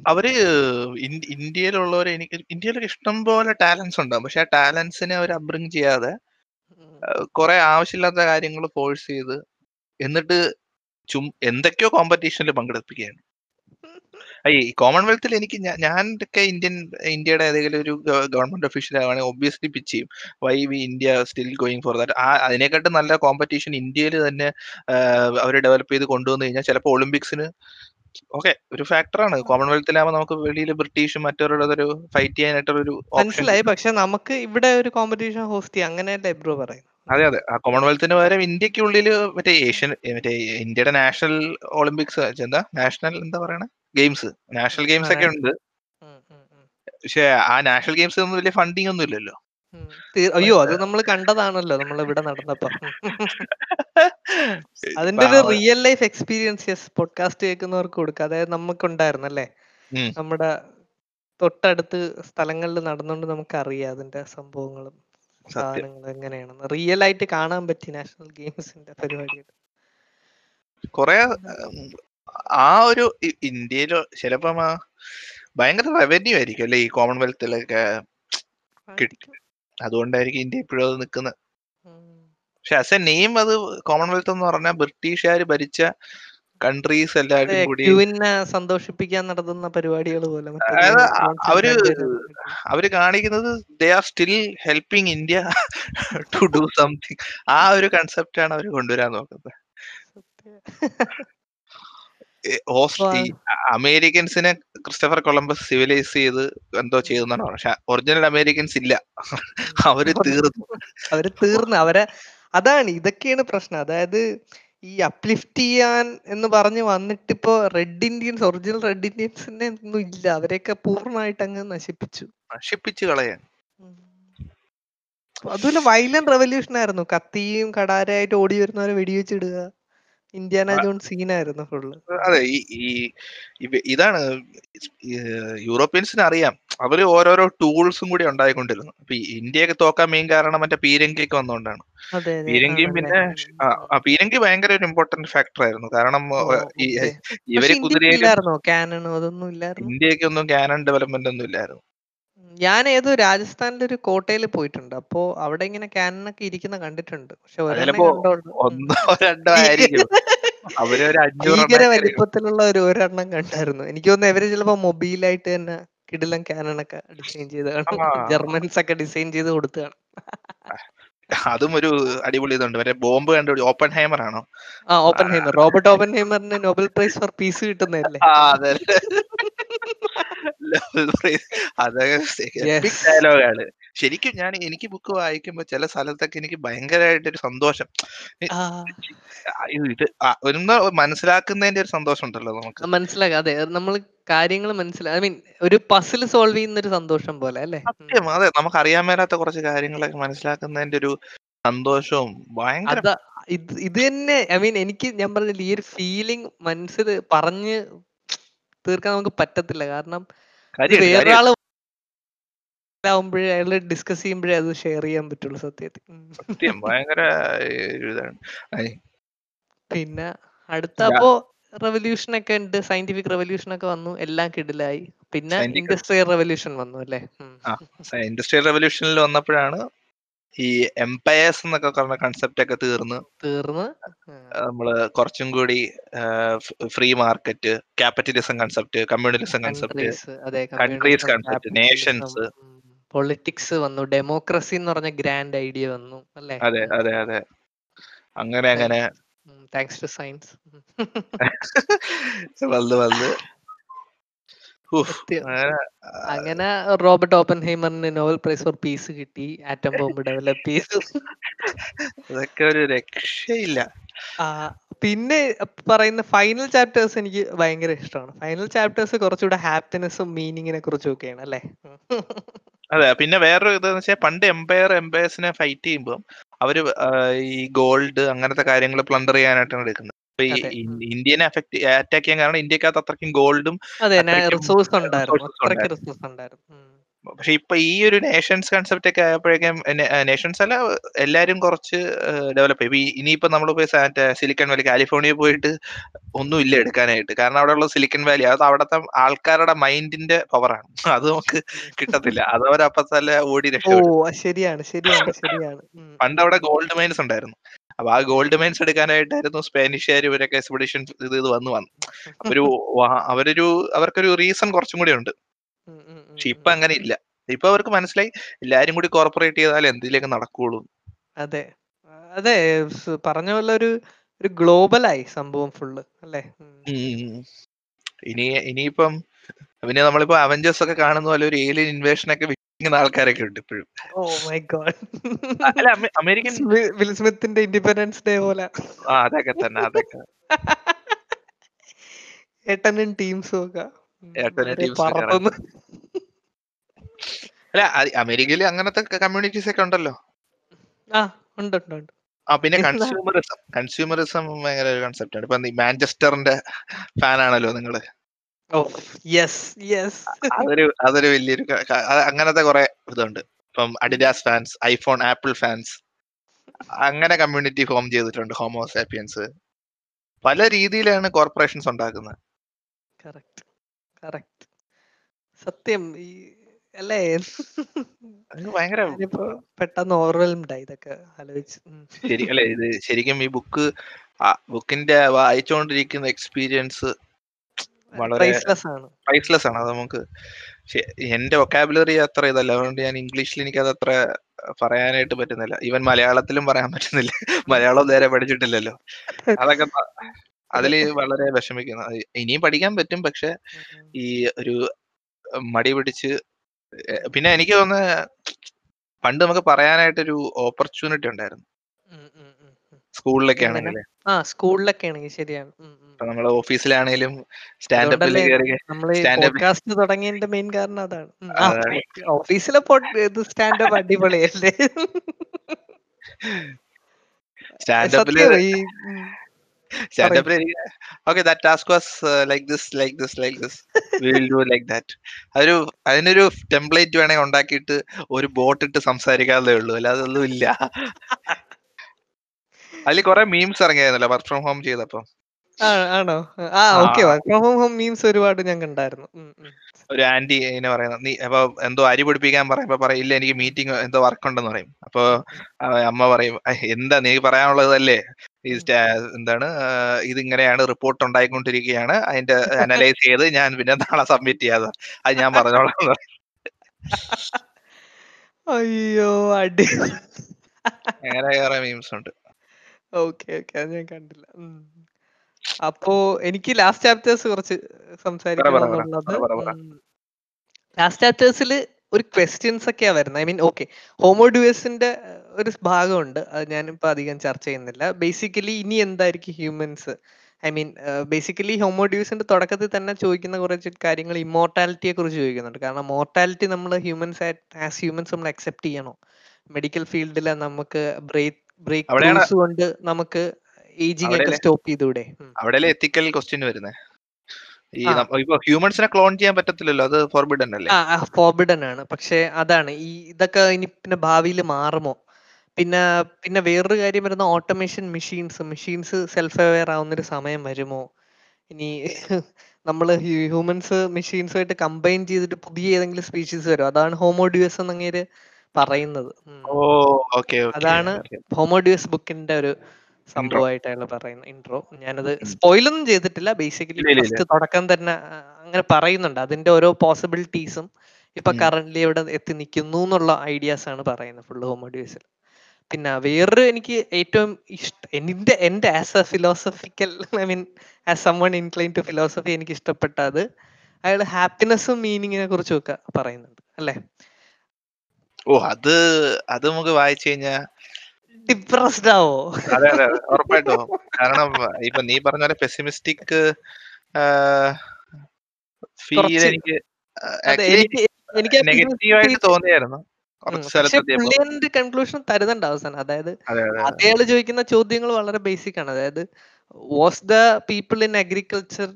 അവർ ഇന്ത്യയിലുള്ളവരെ എനിക്ക് ഇന്ത്യയിലൊക്കെ ഇഷ്ടം പോലെ ടാലൻസ് ഉണ്ടാവും പക്ഷെ ആ ടാലൻസിനെ അവർ അബ്രിങ് ചെയ്യാതെ കുറെ ആവശ്യമില്ലാത്ത കാര്യങ്ങൾ ഫോഴ്സ് ചെയ്ത് എന്നിട്ട് ചും എന്തൊക്കെയോ കോമ്പറ്റീഷനിൽ പങ്കെടുപ്പിക്കുകയാണ്. ഈ കോമൺവെൽത്തിൽ എനിക്ക് ഞാൻ ഞാനൊക്കെ ഇന്ത്യൻ ഇന്ത്യയുടെ ഏതെങ്കിലും ഒരു ഗവൺമെന്റ് ഒഫീഷ്യൽ ആവുകയാണെങ്കിൽ ഒബ്വിയസ്ലി പിച്ച് ചെയ്യും. Why we India still going for that ah അതിനെക്കാട്ടും നല്ല കോമ്പറ്റീഷൻ ഇന്ത്യയിൽ തന്നെ അവർ ഡെവലപ്പ് ചെയ്ത് കൊണ്ടുവന്നു കഴിഞ്ഞാൽ ചിലപ്പോൾ ഒളിമ്പിക്സിന് ഓക്കെ ഒരു ഫാക്ടറാണ് കോമൺവെൽത്തിലാവുമ്പോൾ നമുക്ക് വെളിയിൽ ബ്രിട്ടീഷും മറ്റവരുടെ ഫൈറ്റ് ചെയ്യാനായിട്ടുള്ള ഒരു ഓപ്ഷൻ മനസ്സിലായി. പക്ഷെ നമുക്ക് ഇവിടെ ഒരു കോമ്പറ്റീഷൻ ഹോസ്റ്റ് ചെയ്യാം. അങ്ങനെയല്ലേ ബ്രോ പറയുന്നത്? അതെ അതെ. ആ കോമൺവെൽത്തിന് പകരം ഇന്ത്യക്കുള്ളിൽ മറ്റേ ഏഷ്യൻ മറ്റേ ഇന്ത്യയുടെ നാഷണൽ ഒളിമ്പിക്സ് എന്താ നാഷണൽ എന്താ പറയണേ? ഗെയിംസ് നാഷണൽ ഗെയിംസ് ഒക്കെ ഉണ്ട്. പക്ഷെ ആ നാഷണൽ ഗെയിംസ് ഒന്നും വലിയ ഫണ്ടിങ് ഒന്നും ഇല്ലല്ലോ. അയ്യോ അത് നമ്മൾ കണ്ടതാണല്ലോ നമ്മൾ ഇവിടെ നടന്നപ്പോ അതിന്റെ ഒരു റിയൽ ലൈഫ് എക്സ്പീരിയൻസ് പോഡ്കാസ്റ്റ് കേൾക്കുന്നവർക്ക് കൊടുക്കുക അതായത് നമുക്കുണ്ടായിരുന്നല്ലേ ഉണ്ടായിരുന്നല്ലേ നമ്മുടെ തൊട്ടടുത്ത് സ്ഥലങ്ങളിൽ നടന്നുകൊണ്ട് നമുക്ക് അറിയാം അതിന്റെ സംഭവങ്ങളും സാധനങ്ങളും എങ്ങനെയാണെന്ന്. റിയൽ ആയിട്ട് കാണാൻ പറ്റി നാഷണൽ ഗെയിംസിന്റെ പരിപാടി കൊറേ ആ ഒരു ഇന്ത്യയിൽ ചിലപ്പോ ഭയങ്കര റവന്യൂ ആയിരിക്കും അല്ലെ? ഈ കോമൺവെൽത്തിലൊക്കെ കിട്ടി. അതുകൊണ്ടായിരിക്കും ഇന്ത്യ ഇപ്പോഴും അത് നിൽക്കുന്നത് പക്ഷെ ആസ് എ നെയിം അത് കോമൺവെൽത്ത് എന്ന് പറഞ്ഞാൽ ബ്രിട്ടീഷുകാർ ഭരിച്ച കൺട്രീസ് എല്ലാവരും കൂടി സന്തോഷിപ്പിക്കാൻ നടത്തുന്ന പരിപാടികൾ പോലെ അതായത് അവർ അവർ കാണിക്കുന്നത് they are still helping India to do something ആ ഒരു കൺസെപ്റ്റ് ആണ് അവർ കൊണ്ടുവരാൻ നോക്കുന്നത്. ഹോസ്റ്റ് അമേരിക്കൻസിനെ ക്രിസ്റ്റഫർ കൊളംബസ് സിവിലൈസ് ചെയ്ത് എന്തോ ചെയ്തെന്നാണ് പക്ഷെ ഒറിജിനൽ അമേരിക്കൻസ് ഇല്ല. അവർ തീർന്നു. അവർ തീർന്നു. അവരെ അതാണ് ഇതൊക്കെയാണ് പ്രശ്നം. അതായത് ഈ അപ്ലിഫ്റ്റ് ചെയ്യാൻ എന്ന് പറഞ്ഞ് വന്നിട്ട് ഇപ്പോ റെഡ് ഇന്ത്യൻസ് ഒറിജിനൽ റെഡ് ഇന്ത്യൻസിനെ ഒന്നും ഇല്ല. അവരെയൊക്കെ പൂർണമായിട്ട് അങ്ങ് നശിപ്പിച്ചു. നശിപ്പിച്ചു കളയാൻ. അതുപോലെ വയലന്റ് റെവല്യൂഷൻ ആയിരുന്നു. കത്തിയും കടാരയായിട്ട് ഓടി വരുന്നവരെ വെടിവെച്ചിടുക. ഇന്ത്യാന ജോൺ സീനായിരുന്നു ഫുള്ള് അതെ ഈ ഇതാണ് യൂറോപ്യൻസിന് അറിയാം. അവർ ഓരോരോ ടൂൾസും കൂടി ഉണ്ടായിക്കൊണ്ടിരുന്നു. അപ്പൊ ഇന്ത്യയൊക്കെ തോക്കാൻ മെയിൻ കാരണം മറ്റേ പീരങ്കിയൊക്കെ അതെ പീരങ്കിയും പിന്നെ പീരങ്കി ഭയങ്കര ഒരു ഇമ്പോർട്ടന്റ് ഫാക്ടർ ആയിരുന്നു. കാരണം. ഇവർ കുതിരയിലായിരുന്നു ഇന്ത്യയ്ക്ക് ഒന്നും കാനൺ ഡെവലപ്മെന്റ് ഒന്നും ഇല്ലായിരുന്നു. ഞാൻ ഏതോ രാജസ്ഥാനിലെ ഒരു കോട്ടയിൽ പോയിട്ടുണ്ട്. അപ്പോ അവിടെ ഇങ്ങനെ ക്യാനൊക്കെ ഇരിക്കുന്ന കണ്ടിട്ടുണ്ട്. പക്ഷെ ഒന്നോ രണ്ടോ ആയിരിക്കും. ഭീകര വലിപ്പത്തിലുള്ള ഒരു ഒരെണ്ണം കണ്ടായിരുന്നു. എനിക്ക് തോന്നുന്നു ഇവർ ചിലപ്പോ മൊബൈലായിട്ട് തന്നെ കിടിലം ക്യാനനൊക്കെ ഡിസൈൻ ചെയ്ത് കാണും ജർമ്മൻസ് ഒക്കെ ഡിസൈൻ ചെയ്ത് കൊടുത്തു കാണും അതും ഒരു അടിപൊളി ഇതുണ്ട്. മറ്റേ ബോംബ് കണ്ടുപിടി ഓപ്പൺ ഹൈമർ ആണോ ആ ഓപ്പൺ ഹൈമർ റോബർട്ട് ഓപ്പൺ ഹൈമറിന് നോബൽ പ്രൈസ് ഫോർ പീസ് കിട്ടുന്നതല്ലേ ആ അതെ ലെവൽ പ്രൈസ് അതൊക്കെ. ഡയലോഗാണ് ശരിക്കും ഞാൻ എനിക്ക് ബുക്ക് വായിക്കുമ്പോ ചില സ്ഥലത്തൊക്കെ എനിക്ക് ഭയങ്കരമായിട്ട് ഒരു സന്തോഷം ഇത് ഒന്ന് മനസ്സിലാക്കുന്നതിന്റെ ഒരു സന്തോഷം ഉണ്ടല്ലോ നമുക്ക്. മനസ്സിലാക്കാം. അതെ നമ്മൾ കാര്യങ്ങൾ മനസ്സിലായി ഐ മീൻ ഒരു പസിൽ സോൾവ് ചെയ്യുന്ന ഒരു സന്തോഷം പോലെ അല്ലേ? സത്യം അതെ നമുക്ക് അറിയാൻ മേലാത്ത കുറച്ച് കാര്യങ്ങളൊക്കെ മനസ്സിലാക്കുന്നതിന്റെ ഒരു സന്തോഷവും ഭയങ്കര ഇത് ഇത് തന്നെ ഐ മീൻ എനിക്ക് ഞാൻ പറഞ്ഞില്ല ഈ ഒരു ഫീലിംഗ് മനസ്സിൽ പറഞ്ഞ് തീർക്കാൻ നമുക്ക് പറ്റത്തില്ല. കാരണം. വേറൊരാൾ ആവുമ്പോഴേ അയാൾ ഡിസ്കസ് ചെയ്യുമ്പോഴേ അത് ഷെയർ ചെയ്യാൻ പറ്റുള്ളൂ സത്യത്തിൽ. സത്യം ഭയങ്കര ഇതാണ്. പിന്നെ അടുത്ത അപ്പോ റെവല്യൂഷൻ ഒക്കെ ഉണ്ട്. സയന്റിഫിക് റെവല്യൂഷൻ ഒക്കെ വന്നു. എല്ലാം കിടിലായി. പിന്നെ ഇൻഡസ്ട്രിയൽ റെവല്യൂഷൻ വന്നു അല്ലേ. ഇൻഡസ്ട്രിയൽ റെവല്യൂഷനിൽ വന്നപ്പോഴാണ് ഈ എംപയേഴ്സ് എന്നൊക്കെ പറഞ്ഞ കൺസെപ്റ്റ് ഒക്കെ തീർന്ന്. തീർന്ന്. നമ്മൾ കുറച്ചും കൂടി free market capitalism concept communalism concept countries concept nations. Politics വന്നു. ഡെമോക്രസി എന്ന് പറഞ്ഞ ഗ്രാൻഡ് ഐഡിയ വന്നു. അല്ലേ? അതെ അതെ അതെ. അങ്ങനെ അങ്ങനെ. താങ്ക്സ് ടു സയൻസ് വന്ന് വന്ന്. അങ്ങനെ, റോബർട്ട് ഓപ്പൻ ഹൈമറിന് നോവൽ പ്രൈസ് ഫോർ പീസ് കിട്ടി. ആറ്റം ബോംബ് ഡെവലപ്പ് ചെയ്തു. അതൊക്കെ ഒരു രക്ഷയില്ല. പിന്നെ പറയുന്ന ഫൈനൽ ചാപ്റ്റേഴ്സ് എനിക്ക് ഭയങ്കര ഇഷ്ടമാണ്. ഫൈനൽ ചാപ്റ്റേഴ്സ് കുറച്ചുകൂടെ ഹാപ്പിനെസ്സും മീനിങ്ങിനെ കുറിച്ചും ഒക്കെയാണ് അല്ലേ? അതെ പിന്നെ വേറൊരു ഇതെന്ന് വെച്ചാൽ പണ്ട് എംപയർ എംപയേഴ്സിനെ ഫൈറ്റ് ചെയ്യുമ്പോൾ അവർ ഈ ഗോൾഡ് അങ്ങനത്തെ കാര്യങ്ങൾ പ്ലണ്ടർ ചെയ്യാനായിട്ടാണ് എടുക്കുന്നത്. ഈ. ഇന്ത്യനെ അഫക്ട് അറ്റാക്ക് ചെയ്യാൻ കാരണം ഇന്ത്യക്കകത്ത് അത്രയ്ക്കും ഗോൾഡും റിസോഴ്സ് ഉണ്ടായിരുന്നു. പക്ഷെ ഇപ്പൊ ഈ ഒരു നേഷൻസ് കൺസെപ്റ്റ് ഒക്കെ ആയപ്പോഴേക്കും നേഷൻസ് അല്ല എല്ലാരും കുറച്ച് ഡെവലപ്പ് ചെയ്യും ഇനിയിപ്പോ നമ്മൾ പോയി സിലിക്കൺ വാലി കാലിഫോർണിയ പോയിട്ട് ഒന്നും ഇല്ല എടുക്കാനായിട്ട്. കാരണം അവിടെയുള്ള സിലിക്കൺ വാലി അത് അവിടുത്തെ ആൾക്കാരുടെ മൈൻഡിന്റെ പവറാണ് അത് നമുക്ക് കിട്ടത്തില്ല. അത് അവരപ്പത്തല്ല ഓടി രക്ഷപ്പെടും ശരിയാണ് ശരിയാണ് ശരിയാണ്. പണ്ട് അവിടെ ഗോൾഡ് മൈൻസ് ഉണ്ടായിരുന്നു. അപ്പൊ ആ ഗോൾഡ് മൈൻസ് എടുക്കാനായിട്ടായിരുന്നു സ്പാനിഷുകാർ ഇവരൊക്കെ എക്സ്പെഡിഷൻ ഇത് ഇത് വന്നു വന്നു. അപ്പൊ ഒരു അവരൊരു അവർക്കൊരു റീസൺ കുറച്ചും കൂടി ഉണ്ട്. പക്ഷെ ഇപ്പൊ അങ്ങനെ ഇല്ല. ഇപ്പൊ അവർക്ക് മനസ്സിലായി എല്ലാരും കൂടി കോർപ്പറേറ്റ് ചെയ്താൽ എന്തിലേക്ക് നടക്കുള്ളൂ. അതെ. അതെ പറഞ്ഞ പോലെ ഒരു ഒരു ഗ്ലോബലായി സംഭവം ഫുള്ള് അല്ലേ. ഇനി ഇനിയിപ്പം പിന്നെ നമ്മളിപ്പോ അവഞ്ചേഴ്സ് ഒക്കെ കാണുന്ന പോലെ ഒരു ഏലിയൻ ഇൻവേഷൻ ഒക്കെ വിൽക്കുന്ന ആൾക്കാരൊക്കെ ഉണ്ട് ഇപ്പോഴും. ഓ മൈ ഗോഡ് അല്ല അമേരിക്കൻ വിൽ സ്മിത്തിന്റെ ഇൻഡിപെൻഡൻസ് ഡേ പോലെ. ആ അതൊക്കെ തന്നെ അതൊക്കെ. ഏട്ടനും ടീംസും ഒക്കെ. അല്ല അമേരിക്കയിൽ അങ്ങനത്തെ കമ്മ്യൂണിറ്റീസ് ഒക്കെ ഉണ്ടല്ലോ. ആ ഉണ്ട് ഉണ്ട് ഉണ്ട്. ആ പിന്നെ? കൺസ്യൂമറിസം കൺസ്യൂമറിസം ഭയങ്കര ഒരു കൺസെപ്റ്റ് ആണ്. ഇപ്പൊ മാഞ്ചസ്റ്ററിന്റെ ഫാൻ ആണല്ലോ നിങ്ങൾ. അതൊരു അതൊരു വലിയൊരു അങ്ങനത്തെ കുറെ ഇതുണ്ട്. ഇപ്പം Adidas fans iPhone Apple fans അങ്ങനെ കമ്മ്യൂണിറ്റി ഫോം ചെയ്തിട്ടുണ്ട് ഹോമോസാപ്പിയൻസ് പല രീതിയിലാണ് കോർപ്പറേഷൻസ് ഉണ്ടാക്കുന്നത്. കറക്റ്റ് കറക്റ്റ് സത്യം ഈ അല്ലേ? ഭയങ്കര പെട്ടെന്ന് ഓർവെൽംഡ് ആയി ഇതൊക്കെ ആലോചിച്ച്. ശരി അല്ലേ? ഇത് ശരിക്കും ഈ ബുക്ക് ബുക്കിന്റെ വായിച്ചുകൊണ്ടിരിക്കുന്ന എക്സ്പീരിയൻസ് വളരെ പ്രൈസ്ലെസ് ആണ്. അത് നമുക്ക് എന്റെ വൊക്കാബുലറി അത്ര ഇതല്ല. അതുകൊണ്ട് ഞാൻ ഇംഗ്ലീഷിൽ എനിക്ക് അത് അത്ര പറയാനായിട്ട് പറ്റുന്നില്ല. ഈവൻ മലയാളത്തിലും പറയാൻ പറ്റുന്നില്ല. മലയാളം നേരെ പഠിച്ചിട്ടില്ലല്ലോ. അതൊക്കെ അതിൽ അതിൽ വളരെ വിഷമിക്കുന്നു. ഇനിയും പഠിക്കാൻ പറ്റും. പക്ഷെ ഈ ഒരു മടി പിടിച്ച് പിന്നെ എനിക്ക് തോന്നുന്ന പണ്ട് നമുക്ക് പറയാനായിട്ടൊരു ഓപ്പർച്യൂണിറ്റി ഉണ്ടായിരുന്നു. സ്കൂളിലൊക്കെ? ആണെങ്കിൽ ആ സ്കൂളിലൊക്കെ ആണെങ്കിൽ ശരിയാണ്. നമ്മൾ ഓഫീസിലാണേലും സ്റ്റാൻഡപ്പിൽ പോഡ്കാസ്റ്റ് തുടങ്ങിയതിന്റെ മെയിൻ കാരണം അതാണ്. ഓഫീസിലെ ഇത് സ്റ്റാൻഡപ്പ് അടിപൊളിയല്ലേ? സ്റ്റാൻഡപ്പിൽ സ്റ്റാൻഡപ്പിൽ. Okay that task was like this like this like this. Will do like that. അതൊരു അതിനൊരു ടെംപ്ലേറ്റ് വേണേ ഉണ്ടാക്കിയിട്ട് ഒരു ബോട്ട് ഇട്ട് സംസാരിക്കാതെ ഉള്ളൂ. അല്ലാതെ ഒന്നും ഇല്ല. അതിൽ കുറെ മീംസ് ഇറങ്ങിയായിരുന്നല്ലോ വർക്ക് ഫ്രം ഹോം ചെയ്തപ്പോ. ആണോ? ആ okay. Work from home memes ഒരുപാട് ഞാൻ കണ്ടായിരുന്നു. ഒരു ആന്റി എന്നെ പറയുന്നത് നീ അപ്പൊ എന്തോ അരി പിടിപ്പിക്കാൻ പറയുമ്പോ പറയും ഇല്ല എനിക്ക് മീറ്റിംഗ് എന്തോ വർക്ക് ഉണ്ടെന്ന് പറയും. അപ്പൊ അമ്മ പറയും എന്താ നീ പറയാനുള്ളതല്ലേ? എന്താണ് ഇത് ഇതിങ്ങനെയാണ് റിപ്പോർട്ട് ഉണ്ടായിക്കൊണ്ടിരിക്കുകയാണ് അതിന്റെ അനലൈസ് ചെയ്ത് ഞാൻ പിന്നെ നാളെ സബ്മിറ്റ് ചെയ്യാതെ അത് ഞാൻ പറഞ്ഞോളാം അയ്യോ അടി. അങ്ങനെ കുറെ മീംസ് ഉണ്ട്. Okay okay. അത് ഞാൻ കണ്ടില്ല. ഉം. അപ്പോ എനിക്ക് ലാസ്റ്റ് ചാപ്റ്റേഴ്സ് കുറച്ച് പറ, പറ, എന്നുള്ളത് പറ, പറ, പറ. ലാസ്റ്റ് ചാപ്റ്റേഴ്സിൽ ഒരു ക്വസ്റ്റ്യൻസ് ഒക്കെയാ വരുന്നത്. ഐ മീൻ ഓക്കെ ഹോമോഡ്യൂസിന്റെ ഒരു ഭാഗമുണ്ട്. അത് ഞാനിപ്പോ അധികം ചർച്ച ചെയ്യുന്നില്ല. ബേസിക്കലി ഇനി എന്തായിരിക്കും ഹ്യൂമൻസ് ഐ മീൻ ബേസിക്കലി ഹോമോഡ്യൂസിന്റെ തുടക്കത്തിൽ തന്നെ ചോദിക്കുന്ന കുറച്ച് കാര്യങ്ങൾ ഇമ്മോർട്ടാലിറ്റിയെ കുറിച്ച് ചോദിക്കുന്നുണ്ട്. കാരണം മോർട്ടാലിറ്റി നമ്മൾ ഹ്യൂമൻസ് ആസ് ഹ്യൂമൻസ് നമ്മൾ അക്സെപ്റ്റ് ചെയ്യണോ. മെഡിക്കൽ ഫീൽഡിൽ നമുക്ക് ബ്രേക്ക് ബ്രേക്ക് കൊണ്ട് നമുക്ക് ഏജിങ് ഒക്കെ സ്റ്റോപ്പ് ചെയ്തൂടെ. അവിടെയല്ലേ എത്തിക്കൽ ക്വസ്റ്റ്യൻ വരുന്നത് ഈ ഇപ്പൊ ഹ്യൂമൻസിനെ ക്ലോൺ ചെയ്യാൻ പറ്റത്തില്ലല്ലോ അത് ഫോർബിഡൻ അല്ലേ? ഫോർബിഡൻ ആണ്. പക്ഷെ അതാണ് ഈ ഇതൊക്കെ ഇനി പിന്നെ ഭാവിയിൽ മാറുമോ? പിന്നെ പിന്നെ വേറൊരു കാര്യം വരുന്ന automation machines machines self aware ആവുന്ന ഒരു സമയം വരുമോ? ഇനി നമ്മൾ ഹ്യൂമൻസ് മെഷീൻസുമായിട്ട് കമ്പൈൻ ചെയ്തിട്ട് പുതിയ ഏതെങ്കിലും സ്പീഷീസ് വരും അതാണ് ഹോമോഡ്യൂസ് എന്നങ്ങേര് പറയുന്നത്. അതാണ് ഹോമോഡ്യൂസ് ബുക്കിന്റെ ഒരു Intro. സംഭവമായിട്ട് അയാൾ പറയുന്ന ഇൻട്രോ. ഞാനത് സ്പോയിലൊന്നും ചെയ്തിട്ടില്ല. ബേസിക്കലി ഫസ്റ്റ് തുടക്കം തന്നെ അങ്ങനെ പറയുന്നുണ്ട്. അതിന്റെ ഓരോ പോസിബിലിറ്റീസും ഇപ്പൊ കറന്റ് എവിടെ എത്തി നിൽക്കുന്നു എന്നുള്ള ഐഡിയാസ് ആണ് പറയുന്നത് ഫുൾ ഹോമോഡ്യൂസിൽ. പിന്നെ വേറൊരു എനിക്ക് ഏറ്റവും ഇഷ്ടം എന്റെ എന്റെ as a philosophical I mean as someone incline to philosophy എനിക്ക് ഇഷ്ടപ്പെട്ടത് അയാൾ ഹാപ്പിനെസ്സും മീനിങ്ങിനെ കുറിച്ചും ഒക്കെ പറയുന്നുണ്ട് അല്ലെ? ഓ അത് അത് നമുക്ക് വായിച്ചു കഴിഞ്ഞാൽ ഡിപ്രസ്ഡ് ആവോ അതെ അതെ ഉറപ്പായിട്ടോ. കാരണം ഇപ്പൊ നീ പറഞ്ഞ പോലെ പെസിമിസ്റ്റിക് ഫീൽ. എനിക്ക് നെഗറ്റീവായിട്ട് തോന്നിയായിരുന്നു ഉം. കുറച്ച് പക്ഷെ സ്ഥലത്തെത്തിയപ്പോ പുള്ളി കൺക്ലൂഷൻ തരുന്നുണ്ട് അവസാനം. അതായത് അതെ അതെ ചോദിക്കുന്ന ചോദ്യങ്ങൾ വളരെ ബേസിക് ആണ്. അതായത് was the people in agriculture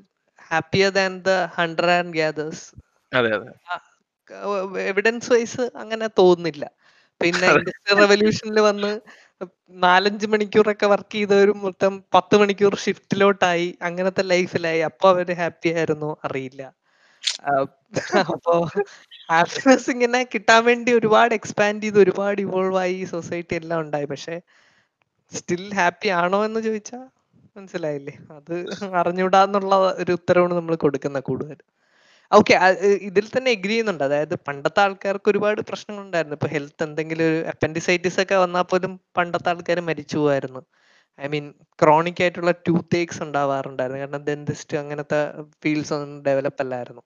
happier than the hunter and gatherers evidence wise അങ്ങനെ തോന്നുന്നില്ല. പിന്നെ. ഇൻഡസ്ട്രിയൽ റെവല്യൂഷനിൽ വന്ന് നാലഞ്ച് മണിക്കൂറൊക്കെ വർക്ക് ചെയ്തവരും മൊത്തം പത്ത് മണിക്കൂർ ഷിഫ്റ്റിലോട്ടായി അങ്ങനത്തെ ലൈഫിലായി അപ്പൊ അവർ ഹാപ്പി ആയിരുന്നു. അറിയില്ല. അപ്പോ ഹാപ്പിനെസ് ഇങ്ങനെ കിട്ടാൻ വേണ്ടി ഒരുപാട് എക്സ്പാൻഡ് ചെയ്ത് ഒരുപാട് ഇവോൾവ് ആയി സൊസൈറ്റി എല്ലാം ഉണ്ടായി. പക്ഷെ സ്റ്റിൽ ഹാപ്പി ആണോ എന്ന് ചോദിച്ചാ മനസ്സിലായില്ലേ? അത് അറിഞ്ഞൂടാന്നുള്ള ഒരു ഉത്തരവാണ് നമ്മൾ കൊടുക്കുന്ന കൂടുതൽ ഓക്കെ ഇതിൽ തന്നെ എഗ്രി ചെയ്യുന്നുണ്ട്. അതായത് പണ്ടത്തെ ആൾക്കാർക്ക് ഒരുപാട് പ്രശ്നങ്ങൾ ഉണ്ടായിരുന്നു ഇപ്പൊ ഹെൽത്ത് എന്തെങ്കിലും ഒരു അപ്പൻഡിസൈറ്റിസ് ഒക്കെ വന്നാൽ പോലും പണ്ടത്തെ ആൾക്കാർ മരിച്ചു പോവായിരുന്നു. ഐ മീൻ ക്രോണിക് ആയിട്ടുള്ള ടൂത്ത് ഏക്സ് ഉണ്ടാവാറുണ്ടായിരുന്നു. കാരണം ഡെന്റിസ്റ്റ് അങ്ങനത്തെ ഫീൽഡ്സ് ഒന്നും ഡെവലപ്പ് അല്ലായിരുന്നു.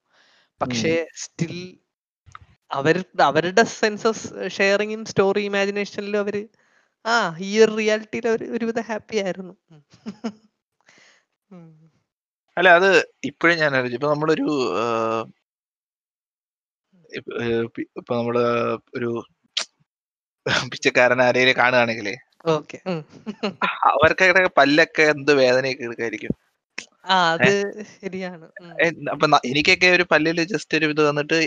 പക്ഷേ സ്റ്റിൽ അവർ അവരുടെ സെൻസസ് ഷെയറിങ്ങും സ്റ്റോറി ഇമാജിനേഷനിലും അവർ ആ ഈ ഒരു റിയാലിറ്റിയിൽ അവർ ഒരുവിധം ഹാപ്പി ആയിരുന്നു. അല്ല അത് ഇപ്പോഴും ഞാൻ അറിയിച്ചു ഇപ്പൊ നമ്മളൊരു ഇപ്പ- നമ്മൾ ഒരു പിച്ചക്കാരൻ ആരെയും കാണുകയാണെങ്കിലേ. അവർക്കൊക്കെ പല്ലൊക്കെ എന്ത് വേദനയൊക്കെ എടുക്കായിരിക്കും? ശരിയാണ്. അപ്പൊ എനിക്കൊക്കെ ഒരു പല്ലിൽ ജസ്റ്റ് ഒരു ഇത് വന്നിട്ട്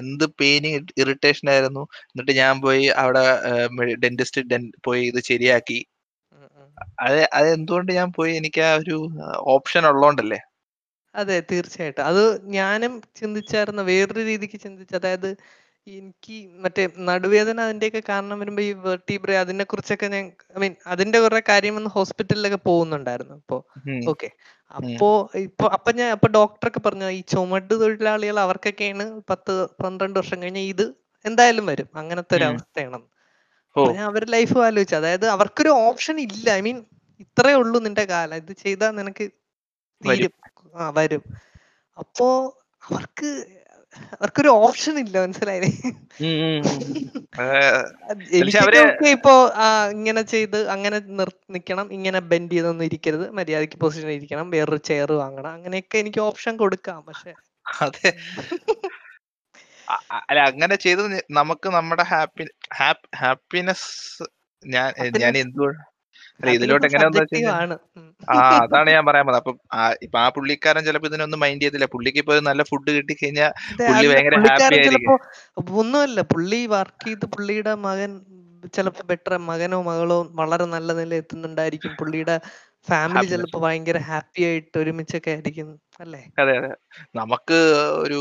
എന്ത് പെയിന് ഇറിറ്റേഷൻ ആയിരുന്നു. എന്നിട്ട് ഞാൻ പോയി അവിടെ ഡെന്റിസ്റ്റ് പോയി ഇത് ശരിയാക്കി. അത് അത് എന്തുകൊണ്ട് ഞാൻ പോയി എനിക്ക് ആ ഒരു ഓപ്ഷൻ ഉള്ളോണ്ടല്ലേ? അതെ തീർച്ചയായിട്ടും. അത് ഞാനും ചിന്തിച്ചായിരുന്നു വേറൊരു രീതിക്ക് ചിന്തിച്ചു. അതായത് എനിക്ക് മറ്റേ നടുവേദന അതിന്റെയൊക്കെ കാരണം വരുമ്പോ ഈ വെർട്ടിബ്ര അതിനെ കുറിച്ചൊക്കെ ഞാൻ ഐ മീൻ അതിന്റെ കുറെ കാര്യം വന്ന് ഹോസ്പിറ്റലിലൊക്കെ പോകുന്നുണ്ടായിരുന്നു അപ്പോ ഓക്കെ. അപ്പോ ഇപ്പൊ അപ്പൊ ഞാൻ അപ്പൊ ഡോക്ടറൊക്കെ പറഞ്ഞു ഈ ചുമട് തൊഴിലാളികൾ അവർക്കൊക്കെയാണ് പത്ത് പന്ത്രണ്ട് വർഷം കഴിഞ്ഞ ഇത് എന്തായാലും വരും. അങ്ങനത്തെ ഒരു അവസ്ഥയാണെന്ന്. അവസ്ഥയാണ് അപ്പൊ ഞാൻ അവരുടെ ലൈഫ് ആലോചിച്ചു. അതായത് അവർക്കൊരു ഓപ്ഷൻ ഇല്ല. ഐ മീൻ ഇത്രേ ഉള്ളൂ നിന്റെ കാലം. ഇത് ചെയ്താൽ നിനക്ക് തീരും. ആ വരും. അപ്പോ അവർക്ക് അവർക്കൊരു ഓപ്ഷൻ ഇല്ല മനസ്സിലായില്ലേ? എനിക്കൊക്കെ ഇപ്പോ ഇങ്ങനെ ചെയ്ത് അങ്ങനെ നിൽക്കണം ഇങ്ങനെ ബെൻഡ് ചെയ്തൊന്നും ഇരിക്കരുത്. മര്യാദയ്ക്ക് പൊസിഷൻ ഇരിക്കണം. വേറൊരു ചെയർ വാങ്ങണം. അങ്ങനെയൊക്കെ എനിക്ക് ഓപ്ഷൻ കൊടുക്കാം പക്ഷെ അതെ. അല്ല അങ്ങനെ ചെയ്ത് നമുക്ക് നമ്മുടെ ഹാപ്പി ഹാപ്പിനെസ് ഞാൻ ഞാൻ എന്തുകൊണ്ട് അല്ല ഇതിലോട്ട് എങ്ങനെയാന്ന്. ആ അതാണ് ഞാൻ പറയാൻ പോകുന്നത് അപ്പൊ ഇപ്പൊ ആ പുള്ളിക്കാരൻ ചിലപ്പോ ഇതിനൊന്നും മൈൻഡ് ചെയ്തില്ല പുള്ളിക്ക് ഇപ്പൊ നല്ല ഫുഡ് കിട്ടിക്കഴിഞ്ഞാൽ കഴിഞ്ഞാൽ പുള്ളി ഭയങ്കര ഹാപ്പി ആയിരിക്കും. ഒന്നുമല്ല പുള്ളി വർക്ക് ചെയ്ത് പുള്ളിയുടെ മകൻ ചിലപ്പോ ബെറ്റർ മകനോ മകളോ വളരെ നല്ല നില എത്തുന്നുണ്ടായിരിക്കും പുള്ളിയുടെ ഫാമിലി. ചിലപ്പോ ഭയങ്കര ഹാപ്പി ആയിട്ട് ഒരുമിച്ചൊക്കെ ആയിരിക്കും അല്ലേ? അതെ അതെ. നമുക്ക് ഒരു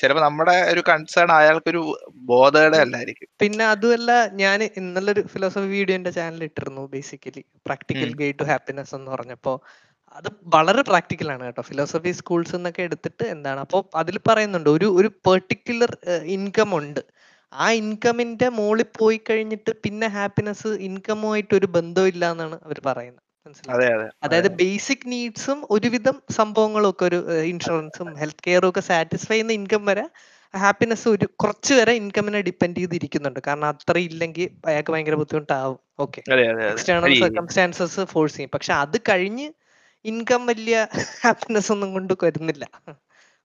ചിലപ്പോ നമ്മുടെ ഒരു കൺസേൺ അയാൾക്കൊരു ബോധയുടെ അല്ലായിരിക്കും. പിന്നെ അതുമല്ല ഞാൻ ഇന്നലെ ഒരു ഫിലോസഫി വീഡിയോ എന്റെ ചാനലിൽ ഇട്ടിരുന്നു basically practical. Guide to happiness എന്ന് പറഞ്ഞപ്പോ. അത് വളരെ പ്രാക്ടിക്കൽ ആണ് കേട്ടോ. ഫിലോസഫി സ്കൂൾസ് എന്നൊക്കെ എടുത്തിട്ട് എന്താണ് അപ്പോൾ അതിൽ പറയുന്നുണ്ട് ഒരു ഒരു പെർട്ടിക്കുലർ ഇൻകം ഉണ്ട്. ആ ഇൻകമിന്റെ മുകളിൽ പോയി കഴിഞ്ഞിട്ട് പിന്നെ ഹാപ്പിനെസ് ഇൻകമുമായിട്ട് ഒരു ബന്ധമില്ല എന്നാണ് അവർ പറയുന്നത്. അതായത് ബേസിക് നീഡ്സും ഒരുവിധം സംഭവങ്ങളും ഒക്കെ ഒരു ഇൻഷുറൻസും ഹെൽത്ത് കെയറും ഒക്കെ സാറ്റിസ്ഫൈ ചെയ്യുന്ന ഇൻകം വരെ ഹാപ്പിനെസ് ഒരു കുറച്ച് വരെ ഇൻകമിനെ ഡിപ്പെൻഡ് ചെയ്തിരിക്കുന്നുണ്ട്. കാരണം അത്ര ഇല്ലെങ്കിൽ അയാൾക്ക് ഭയങ്കര ബുദ്ധിമുട്ടാവും. Okay external. സർക്കംസ്റ്റാൻസസ് ഫോഴ്സ് ചെയ്യും. പക്ഷെ അത് കഴിഞ്ഞ് ഇൻകം വലിയ ഹാപ്പിനെസ് ഒന്നും കൊണ്ട് വരുന്നില്ല.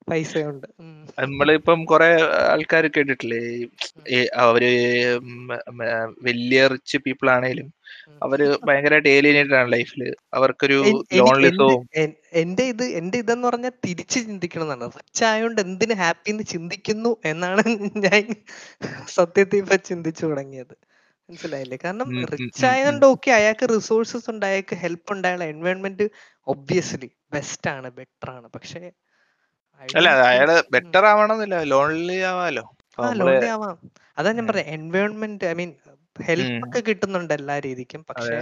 പൈസ ഉണ്ട് ഉം. നമ്മളിപ്പം കുറെ ആൾക്കാർ കേട്ടിട്ടില്ലേ? അവർ വലിയ റിച്ച് പീപ്പിൾ ആണേലും അവർ ഭയങ്കരമായിട്ട് ഏലിയനേറ്റഡ് ആണ് ലൈഫിൽ അവർക്കൊരു ലോൺലി എനിക്ക് എന്റെ ലോൺലിസവും എന്റെ ഇത് എന്റെ ഇതെന്ന് പറഞ്ഞാൽ തിരിച്ച് ചിന്തിക്കണം എന്നാണ്. റിച്ച് ആയതുകൊണ്ട് എന്തിനു ഹാപ്പി എന്ന് ചിന്തിക്കുന്നു എന്നാണ് ഞാൻ സത്യത്തിൽ ഇപ്പൊ ചിന്തിച്ചു തുടങ്ങിയത്. മനസ്സിലായില്ലേ? കാരണം റിച്ച് ആയതുകൊണ്ട് ഓക്കെ അയാൾക്ക് റിസോഴ്സസ് ഉണ്ട് അയാൾക്ക് ഹെൽപ്പ് ഉണ്ട് അയാളെ എൻവയോൺമെന്റ് ഒബ്വിയസ്ലി ബെസ്റ്റ് ആണ് ബെറ്റർ ആണ്. പക്ഷേ അല്ല അയാൾ ബെറ്റർ ആവണമെന്നില്ല. ലോൺലി ആവാലോ. ലോൺലി ആവാം. അതാ ഞാൻ പറഞ്ഞ എൻവയോൺമെന്റ് ഐ മീൻ ഹെൽപ്പ് ഒക്കെ കിട്ടുന്നുണ്ട് എല്ലാ രീതിക്കും. പക്ഷെ.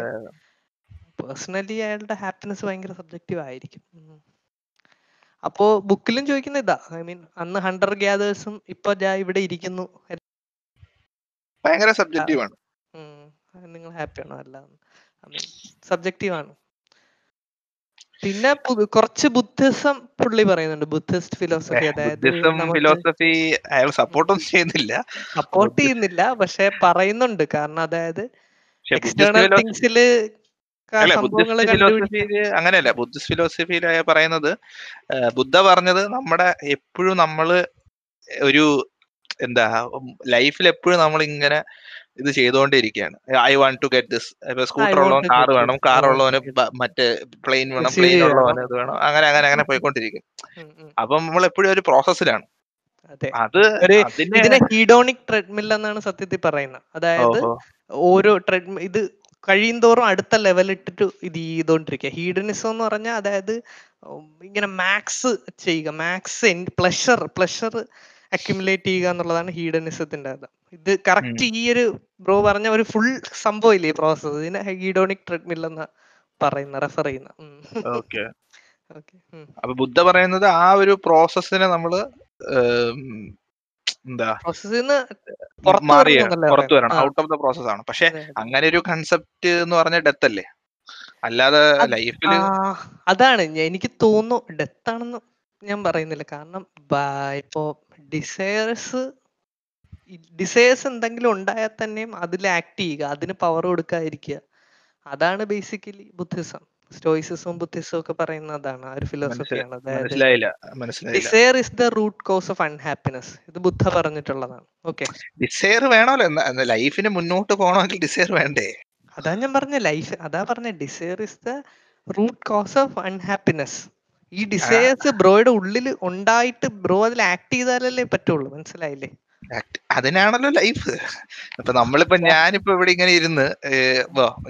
പേഴ്സണലി അയാളുടെ ഹാപ്പിനെസ് ഭയങ്കര സബ്ജക്റ്റീവ് ആയിരിക്കും. അപ്പോ ബുക്കിലും ചോദിക്കുന്ന ഇതാ. ഐ മീൻ അന്ന് ഹണ്ടർ ഗ്യാദേഴ്സും ഇപ്പൊ ഇവിടെ ഇരിക്കുന്നു. ഭയങ്കര സബ്ജക്റ്റീവ് ആണ്. നിങ്ങൾ ഹാപ്പി ആണോ? അല്ല സബ്ജക്റ്റീവ് ആണ്. പിന്നെ കുറച്ച് ബുദ്ധിസം പുള്ളി പറയുന്നുണ്ട്. ബുദ്ധിസ്റ്റ് ഫിലോസഫി അതായത് ഫിലോസഫി അയാൾ സപ്പോർട്ടൊന്നും ചെയ്യുന്നില്ല. സപ്പോർട്ട് ചെയ്യുന്നില്ല പക്ഷെ പറയുന്നുണ്ട്. കാരണം അതായത് എക്സ്റ്റേണൽ തിങ്സിൽ അങ്ങനെയല്ല. ബുദ്ധിസ്റ്റ് ഫിലോസഫിയിൽ പറയുന്നത് ബുദ്ധ പറഞ്ഞത് നമ്മുടെ എപ്പോഴും നമ്മൾ ഒരു എന്താ ലൈഫിൽ എപ്പോഴും നമ്മൾ ഇങ്ങനെ ഇത് ചെയ്തുകൊണ്ടിരിക്കുകയാണ്. I want to get this ഇപ്പൊ സ്കൂട്ടർ ഉള്ളവൻ കാർ വേണം കാർ ഉള്ളവന് മറ്റേ പ്ലെയിൻ വേണം പ്ലെയിൻ ഉള്ളവന് ഇത് വേണം. അങ്ങനെ അങ്ങനെ അങ്ങനെ പോയിക്കൊണ്ടിരിക്കും അപ്പൊ നമ്മൾ എപ്പോഴും ഒരു പ്രോസസ്സിലാണ് അതെ. ഇതിനെ ഹീഡോണിക് ട്രെഡ്മിൽ എന്നാണ് സത്യത്തിൽ പറയുന്നത്. അതായത് ഓരോ ട്രെഡ്മിൽ ഇത് കഴിയുന്തോറും അടുത്ത ലെവൽ ഇട്ടിട്ട് ഇത് ചെയ്തോണ്ടിരിക്കുക ഹീഡനിസം എന്ന് പറഞ്ഞാൽ അതായത് ഇങ്ങനെ മാക്സ് ചെയ്യുക. മാക്സ് പ്ലഷർ പ്ലഷർ അക്യുമുലേറ്റ് ചെയ്യുക എന്നുള്ളതാണ് ഹീഡനിസത്തിന്റെ അത് ഇത് കറക്റ്റ് ഈ ഒരു ബ്രോ പറഞ്ഞ ഒരു ഫുൾ സംഭവം ഇല്ലേ പ്രോസസ് ഇതിനെ ഹൈഗിഡോണിക് ട്രെഡ്മിൽ എന്ന പറയുന്ന റെഫർ ചെയ്യുന്ന. ഓക്കെ അപ്പൊ ബുദ്ധ പറയുന്നത് ആ ഒരു പ്രോസസ്സിനെ നമ്മൾ എന്താ? മാറിയ വരണം പുറത്തു വരണം. ഔട്ട് ഓഫ് ദ പ്രോസസ് ആണ്. പക്ഷെ. അങ്ങനെ ഒരു കൺസെപ്റ്റ് എന്ന് പറഞ്ഞ ഡെത്ത് അല്ലേ? അല്ലാതെ ലൈഫിൽ അതാണ്. എനിക്ക് തോന്നുന്നു ഡെത്ത് ആണെന്ന് ഞാൻ പറയുന്നില്ല. കാരണം ഇപ്പോ ഡിസയേഴ്സ് ഡിസയേഴ്സ് എന്തെങ്കിലും ഉണ്ടായാൽ തന്നെയും അതിൽ ആക്ട് ചെയ്യുക അതിന് പവർ കൊടുക്കാതിരിക്കുക. അതാണ് ബേസിക്കലി ബുദ്ധിസം സ്റ്റോയിസിസും ബുദ്ധിസവും ഒക്കെ പറയുന്ന അതാണ് ആ ഒരു ഫിലോസഫിയാണ് അതായത് desire is the root cause of unhappiness ഇത് ബുദ്ധ പറഞ്ഞിട്ടുള്ളതാണ്. ഓക്കെ ഡിസയർ വേണമല്ലോ ലൈഫിന് മുന്നോട്ട് പോകണമെങ്കിൽ ഡിസയർ വേണ്ടേ? അതാ ഞാൻ പറഞ്ഞ ലൈഫ് അതാ പറഞ്ഞ desire is the root cause of unhappiness ഈ ഡിസയേഴ്സ് ബ്രോയുടെ ഉള്ളിൽ ഉണ്ടായിട്ട് ബ്രോ അതിൽ ആക്ട് ചെയ്താലല്ലേ പറ്റുള്ളൂ മനസ്സിലായില്ലേ? അതിനാണല്ലോ ലൈഫ് അപ്പൊ നമ്മളിപ്പോ ഞാനിപ്പോ ഇവിടെ ഇങ്ങനെ ഇരുന്ന്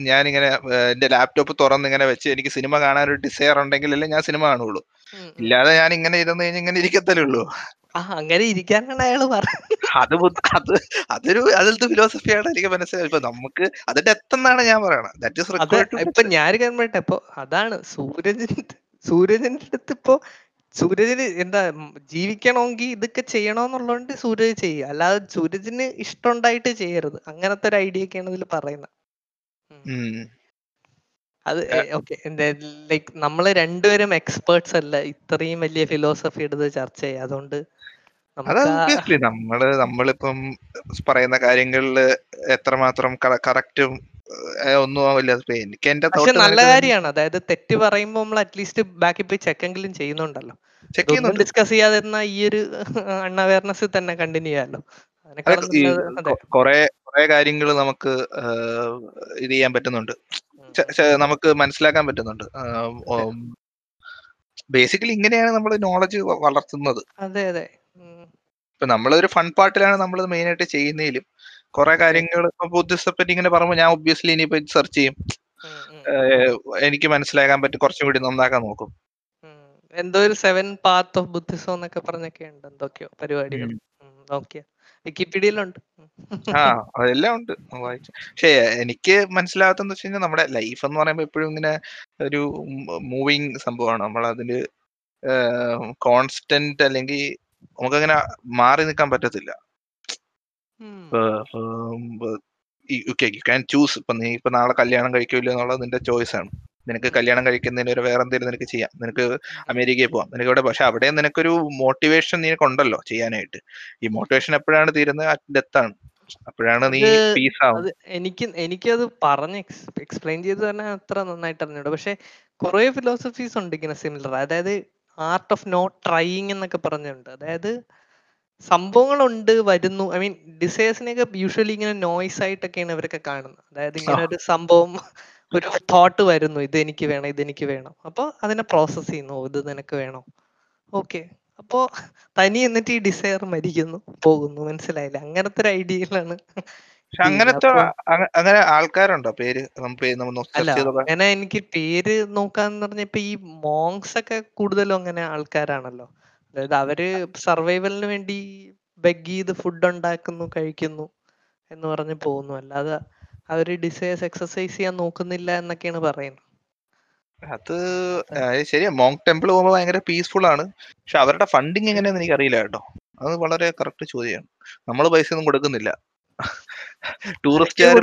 ഞാനിങ്ങനെ എന്റെ ലാപ്ടോപ്പ് തുറന്ന് ഇങ്ങനെ വെച്ച് എനിക്ക് സിനിമ കാണാൻ ഒരു ഡിസയർ ഉണ്ടെങ്കിലല്ലേ ഞാൻ സിനിമ കാണുള്ളൂ. ഇല്ലാതെ ഞാൻ ഇങ്ങനെ ഇരുന്ന് കഴിഞ്ഞ് ഇങ്ങനെ ഇരിക്കത്തല്ലേ ഉള്ളൂ. അങ്ങനെ ഇരിക്കാനാണ് അയാൾ പറഞ്ഞത്. അത് അത് അതൊരു അതിലത്തെ ഫിലോസഫിയാണ് എനിക്ക് മനസ്സിലായി ഇപ്പൊ നമുക്ക് അതിന്റെ ഡെത്ത് എന്നാണ് ഞാൻ പറയണത്. ഇപ്പൊ ഞാൻ കണ്ടേ ഇപ്പൊ അതാണ് സൂരജിന്റെ സൂരജിന്റെ അടുത്ത് ഇപ്പൊ സൂരജിന് എന്താ ജീവിക്കണമെങ്കിൽ ഇതൊക്കെ ചെയ്യണമെന്നുള്ളതുകൊണ്ട് സൂരജ് ചെയ്യുക അല്ലാതെ സൂരജിന് ഇഷ്ടമുണ്ടായിട്ട് ചെയ്യരുത്. അങ്ങനത്തെ ഒരു ഐഡിയ ഒക്കെയാണ് ഇതിൽ പറയുന്നത് അത് ഓക്കെ. ലൈക്ക് നമ്മൾ രണ്ടുപേരും എക്സ്പേർട്സ് അല്ല. ഇത്രയും വലിയ ഫിലോസഫി എടുത്ത് ചർച്ച ചെയ്യുക അതുകൊണ്ട് നമ്മൾ നമ്മളിപ്പം പറയുന്ന കാര്യങ്ങളിൽ എത്രമാത്രം കറക്റ്റും ഒന്നും ആവില്ല. ഇപ്പൊ എനിക്ക് എന്റെ പക്ഷെ നല്ല കാര്യമാണ്. അതായത് തെറ്റ് പറയുമ്പോൾ നമ്മൾ അറ്റ്ലീസ്റ്റ് ബാക്കി പോയി ചെക്കെങ്കിലും ചെയ്യുന്നുണ്ടല്ലോ. ചെക്ക് ഇതൊന്നും ചെയ്യുന്നുണ്ട്. ഡിസ്കസ് ചെയ്യാതെ ഈ ഒരു അൺഅവയർനെസ് തന്നെ കണ്ടിന്യൂ ചെയ്യാമല്ലോ കൊറേ കൊറേ കാര്യങ്ങൾ നമുക്ക് ഇത് ചെയ്യാൻ പറ്റുന്നുണ്ട്. നമുക്ക് മനസ്സിലാക്കാൻ പറ്റുന്നുണ്ട്. ബേസിക്കലി ഇങ്ങനെയാണ് നമ്മൾ നോളജ് വളർത്തുന്നത്. അതെ അതെ. ഇപ്പൊ നമ്മളൊരു ഫൺ പാർട്ടിലാണ് നമ്മൾ മെയിൻ ആയിട്ട് ചെയ്യുന്നതിലും കുറെ കാര്യങ്ങൾ ബുദ്ധിസ്റ്റപ്പറ്റി ബുദ്ധിസ്റ്റെ പറ്റി ഇങ്ങനെ പറയുമ്പോൾ ഞാൻ ഒബ്വിയസ്ലി ഇനിയിപ്പോ സെർച്ച് ചെയ്യും. എനിക്ക് മനസ്സിലാക്കാൻ പറ്റും. കുറച്ചും കൂടി നന്നാക്കാൻ നോക്കും. എന്തോ ഒരു സെവൻ പാത്ത് ഓഫ് ബുദ്ധിസം എന്നൊക്കെ പറഞ്ഞൊക്കെ ഉണ്ട് എന്തൊക്കെയോ പരിപാടികൾ. നോക്കിയ. വിക്കിപീഡിയയിലുണ്ട്. ആ അതെല്ലാം ഉണ്ട്. വായിച്ചു. പക്ഷേ എനിക്ക് മനസ്സിലാകാത്തെന്ന് വെച്ച് കഴിഞ്ഞാൽ നമ്മുടെ ലൈഫ് എന്ന് പറയുമ്പോൾ എപ്പോഴും ഇങ്ങനെ ഒരു മൂവിങ് സംഭവമാണ്. നമ്മൾ അതിൽ കോൺസ്റ്റന്റ് അല്ലെങ്കിൽ നമുക്കങ്ങനെ മാറി നിൽക്കാൻ പറ്റത്തില്ല. ഓക്കെ യു ക്യാൻ ചൂസ് ഇപ്പൊ നീ ഇപ്പൊ നാളെ കല്യാണം കഴിക്കില്ല എന്നുള്ളത് നിന്റെ ചോയ്സ് ആണ്. നിനക്ക് കല്യാണം കഴിക്കുന്നതിന് ഒരു വേറെ എന്തെങ്കിലും നിനക്ക് ചെയ്യാം. നിനക്ക് അമേരിക്കയിൽ പോവാം. നിനക്ക് ഇവിടെ പക്ഷെ അവിടെ നിനക്കൊരു മോട്ടിവേഷൻ നിനക്കുണ്ടല്ലോ ചെയ്യാനായിട്ട്. ഈ മോട്ടിവേഷൻ എപ്പോഴാണ് തീരുന്നത്? ഡെത്ത് ആണ്. അപ്പോഴാണ് നീ പീസ് ആവും അത് എനിക്ക് എനിക്കത് പറഞ്ഞ് എക്സ്പ്ലെയിൻ ചെയ്ത് തന്നെ അത്ര നന്നായിട്ട് അറിഞ്ഞു പക്ഷെ കുറെ ഫിലോസഫീസ് ഉണ്ട് ഇങ്ങനെ സിമിലർ അതായത് ആർട്ട് ഓഫ് നോട്ട് ട്രൈയിങ് എന്നൊക്കെ പറഞ്ഞിട്ടുണ്ട് അതായത് സംഭവങ്ങളുണ്ട് വരുന്നു. ഐ മീൻ ഡിസൈഴ്സിനെയൊക്കെ യൂഷ്വലി ഇങ്ങനെ നോയ്സ് ആയിട്ടൊക്കെയാണ് ഇവരൊക്കെ കാണുന്നത്. അതായത് ഇങ്ങനെ ഒരു സംഭവം ഒരു തോട്ട് വരുന്നു. ഇത് എനിക്ക് വേണം ഇത് എനിക്ക് വേണം. അപ്പോൾ അതിനെ പ്രോസസ് ചെയ്യുന്നു. ഇത് നിനക്ക് വേണം? ഓക്കെ അപ്പോ തനി എന്നിട്ട് ഈ ഡിസയർ മരിക്കുന്നു പോകുന്നു. മനസ്സിലായില്ല? അങ്ങനത്തെ ഒരു ഐഡിയയിലാണ് അങ്ങനത്തെ അങ്ങനെ ആൾക്കാരുണ്ടോ? പേര് അങ്ങനെ എനിക്ക് പേര് നോക്കാന്ന് പറഞ്ഞ ഇപ്പൊ ഈ മോങ്സ് ഒക്കെ കൂടുതലും അങ്ങനെ ആൾക്കാരാണല്ലോ. അതായത് അവർ സർവൈവലിന് വേണ്ടി ബെഗ് ചെയ്ത് ഫുഡ് ഉണ്ടാക്കുന്നു കഴിക്കുന്നു എന്ന് പറഞ്ഞ് പോകുന്നു. അല്ലാതെ അവർ ഡിസൈസ് എക്സസൈസ് ചെയ്യാൻ നോക്കുന്നില്ല എന്നൊക്കെയാണ് പറയുന്നത്. അത് ശരിയാ. മോങ് ടെമ്പിൾ പോകുമ്പോൾ ഭയങ്കര പീസ്ഫുൾ ആണ്. പക്ഷെ അവരുടെ ഫണ്ടിങ് എങ്ങനെയാന്ന് എനിക്ക് അറിയില്ല കേട്ടോ. അത് വളരെ കറക്റ്റ് ചോദ്യമാണ് നമ്മൾ പൈസ ഒന്നും കൊടുക്കുന്നില്ല. ടൂറിസ്റ്റുകാർ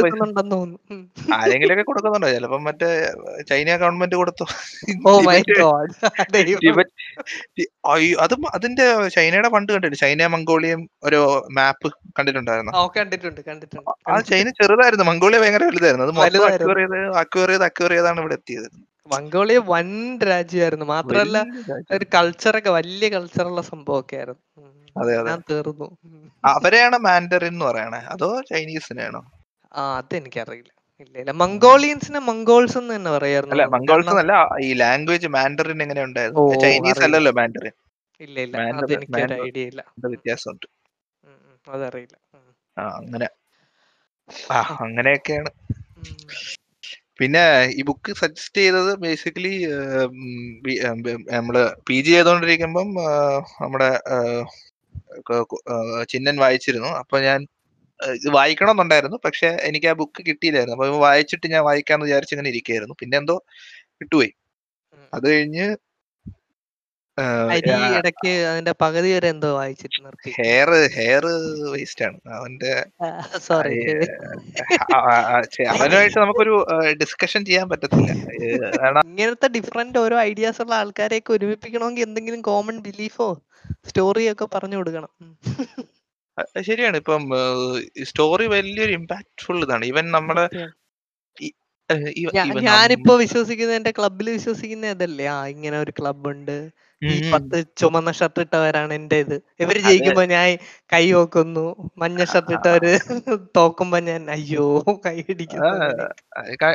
ആരെങ്കിലൊക്കെ കൊടുക്കുന്നുണ്ടോ? ചിലപ്പോ മറ്റേ ചൈന ഗവൺമെന്റ് കൊടുത്തു. അത് അതിന്റെ ചൈനയുടെ ഫണ്ട് കണ്ടിട്ട് ചൈന മംഗോളിയം ഒരു മാപ്പ് കണ്ടിട്ടുണ്ടായിരുന്നു? ഓ കണ്ടിട്ടുണ്ട് കണ്ടിട്ടുണ്ട് ആ ചൈന ചെറുതായിരുന്നു. മംഗോളിയ ഭയങ്കര വലുതായിരുന്നു. അത്. അക്വയർ ചെയ്ത് ചെയ്താണ് ഇവിടെ എത്തിയത്. മംഗോളിയ വൻ രാജ്യമായിരുന്നു. രാജ്യം. ഒരു കൾച്ചറൊക്കെ വലിയ കൾച്ചറുള്ള സംഭവമൊക്കെ ആയിരുന്നു. അതെ, അതെ. ഞാൻ തീർന്നു. അവരെയാണ് മാൻഡറിൻ എന്ന് പറയണേ? അതോ ചൈനീസിനെയാണോ? ആ അതെനിക്കറിയില്ല. ഇല്ല ഇല്ല മംഗോളിയൻസിനെ മംഗോൾസ് എന്ന് തന്നെ പറയാറുണ്ട് അല്ല മംഗോൾസ് അല്ല ഈ ലാംഗ്വേജ് മാൻഡറിൻ എങ്ങനെ ഉണ്ടായിരുന്നു? ചൈനീസ് അല്ലല്ലോ മാൻഡറിൻ. ഇല്ല ഇല്ല അത് എനിക്ക് മാൻഡറിൻ. ഐഡിയ ഇല്ല. വ്യത്യാസമുണ്ട്. അതറിയില്ല. ആ അങ്ങനെ. ആ അങ്ങനെയൊക്കെയാണ്. പിന്നെ ഈ ബുക്ക് സജസ്റ്റ് ചെയ്തത് ബേസിക്കലി നമ്മൾ പി ജി ചെയ്തോണ്ടിരിക്കുമ്പം നമ്മുടെ ചിന്നൻ വായിച്ചിരുന്നു. അപ്പൊ ഞാൻ ഇത് വായിക്കണമെന്നുണ്ടായിരുന്നു. പക്ഷെ എനിക്ക് ആ ബുക്ക് കിട്ടിയില്ലായിരുന്നു. അപ്പൊ വായിച്ചിട്ട് ഞാൻ വായിക്കാന്ന് വിചാരിച്ച് ഇങ്ങനെ ഇരിക്കുകയായിരുന്നു പിന്നെ എന്തോ കിട്ടുപോയി. അത് കഴിഞ്ഞ് അരി ഇടയ്ക്ക് അതിന്റെ പകുതി വരെ എന്തോ വായിച്ചിട്ട് നിർത്തി. ഹെയർ ഹെയർ വേസ്റ്റ് ആണ്. അവന്റെ സോറി അവനുമായിട്ട് നമുക്കൊരു ഡിസ്കഷൻ ചെയ്യാൻ പറ്റത്തില്ല. ഇങ്ങനത്തെ ഡിഫറെന്റ് ഓരോ ഐഡിയാസ് ഉള്ള ആൾക്കാരെയൊക്കെ ഒരുമിപ്പിക്കണമെങ്കിൽ എന്തെങ്കിലും കോമൺ ബിലീഫോ സ്റ്റോറിയോ ഒക്കെ പറഞ്ഞു കൊടുക്കണം. ശരിയാണ്. ഇപ്പം സ്റ്റോറി വലിയൊരു ഇമ്പാക്ട്ഫുൾ ഇതാണ്. ഇവൻ നമ്മുടെ ഞാനിപ്പോ വിശ്വസിക്കുന്ന എന്റെ ക്ലബിൽ വിശ്വസിക്കുന്ന ഇതല്ലേ? ആ ഇങ്ങനെ ഒരു ക്ലബ് ഉണ്ട്. ഈ. പത്ത് ചുമന്ന ഷർട്ട് ഇട്ടവരാണ് എന്റെ ഇത് ഇവർ ജയിക്കുമ്പോ ഞാൻ കൈ നോക്കുന്നു മഞ്ഞ ഷർട്ട് ഇട്ടവര് തോക്കുമ്പോ ഞാൻ അയ്യോ കൈ ഇടിക്കുന്നു അങ്ങനെ.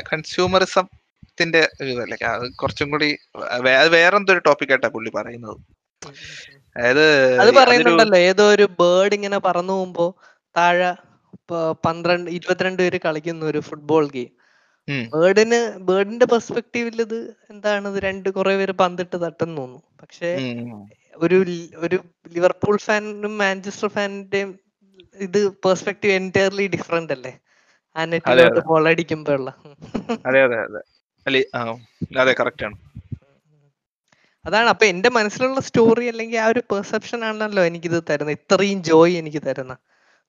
കൺസ്യൂമറിസത്തിന്റെ ഇതല്ലേ അത് കുറച്ചും കൂടി വേറെന്തൊരു ടോപ്പിക് ആയിട്ടാ പുള്ളി പറയുന്നത്. അതായത് അത് പറയുന്നുണ്ടല്ലോ ഏതോ ഒരു ബേർഡ് ഇങ്ങനെ പറന്നു പോകുമ്പോ താഴെ പന്ത്രണ്ട് ഇരുപത്തിരണ്ട് പേര് കളിക്കുന്ന ഒരു ഫുട്ബോൾ ഗെയിം ബേർഡിന് ബേർഡിന്റെ പെർസ്പെക്റ്റീവിൽ ഇത് എന്താണ്? ഇത് രണ്ട് കുറെ പേര് പന്തിട്ട് തട്ടെന്ന് തോന്നുന്നു. പക്ഷെ ഒരു ഒരു ലിവർപൂൾ ഫാനും മാഞ്ചസ്റ്റർ ഫാനിന്റെയും ഇത് പെർസ്പെക്റ്റീവ് എന്റയർലി ഡിഫറെന്റ് അല്ലേ? ആ നെറ്റിലോട്ട് ബോൾ അടിക്കുമ്പോഴുള്ള അതെ അതെ അതെ. അതെ കറക്റ്റ് ആണ്. അതാണ്. അപ്പൊ എന്റെ മനസ്സിലുള്ള സ്റ്റോറി അല്ലെങ്കിൽ ആ ഒരു പെർസെപ്ഷൻ ആണല്ലോ എനിക്കിത് തരുന്നത്. ഇത്രയും ജോയ് എനിക്ക് തരുന്ന.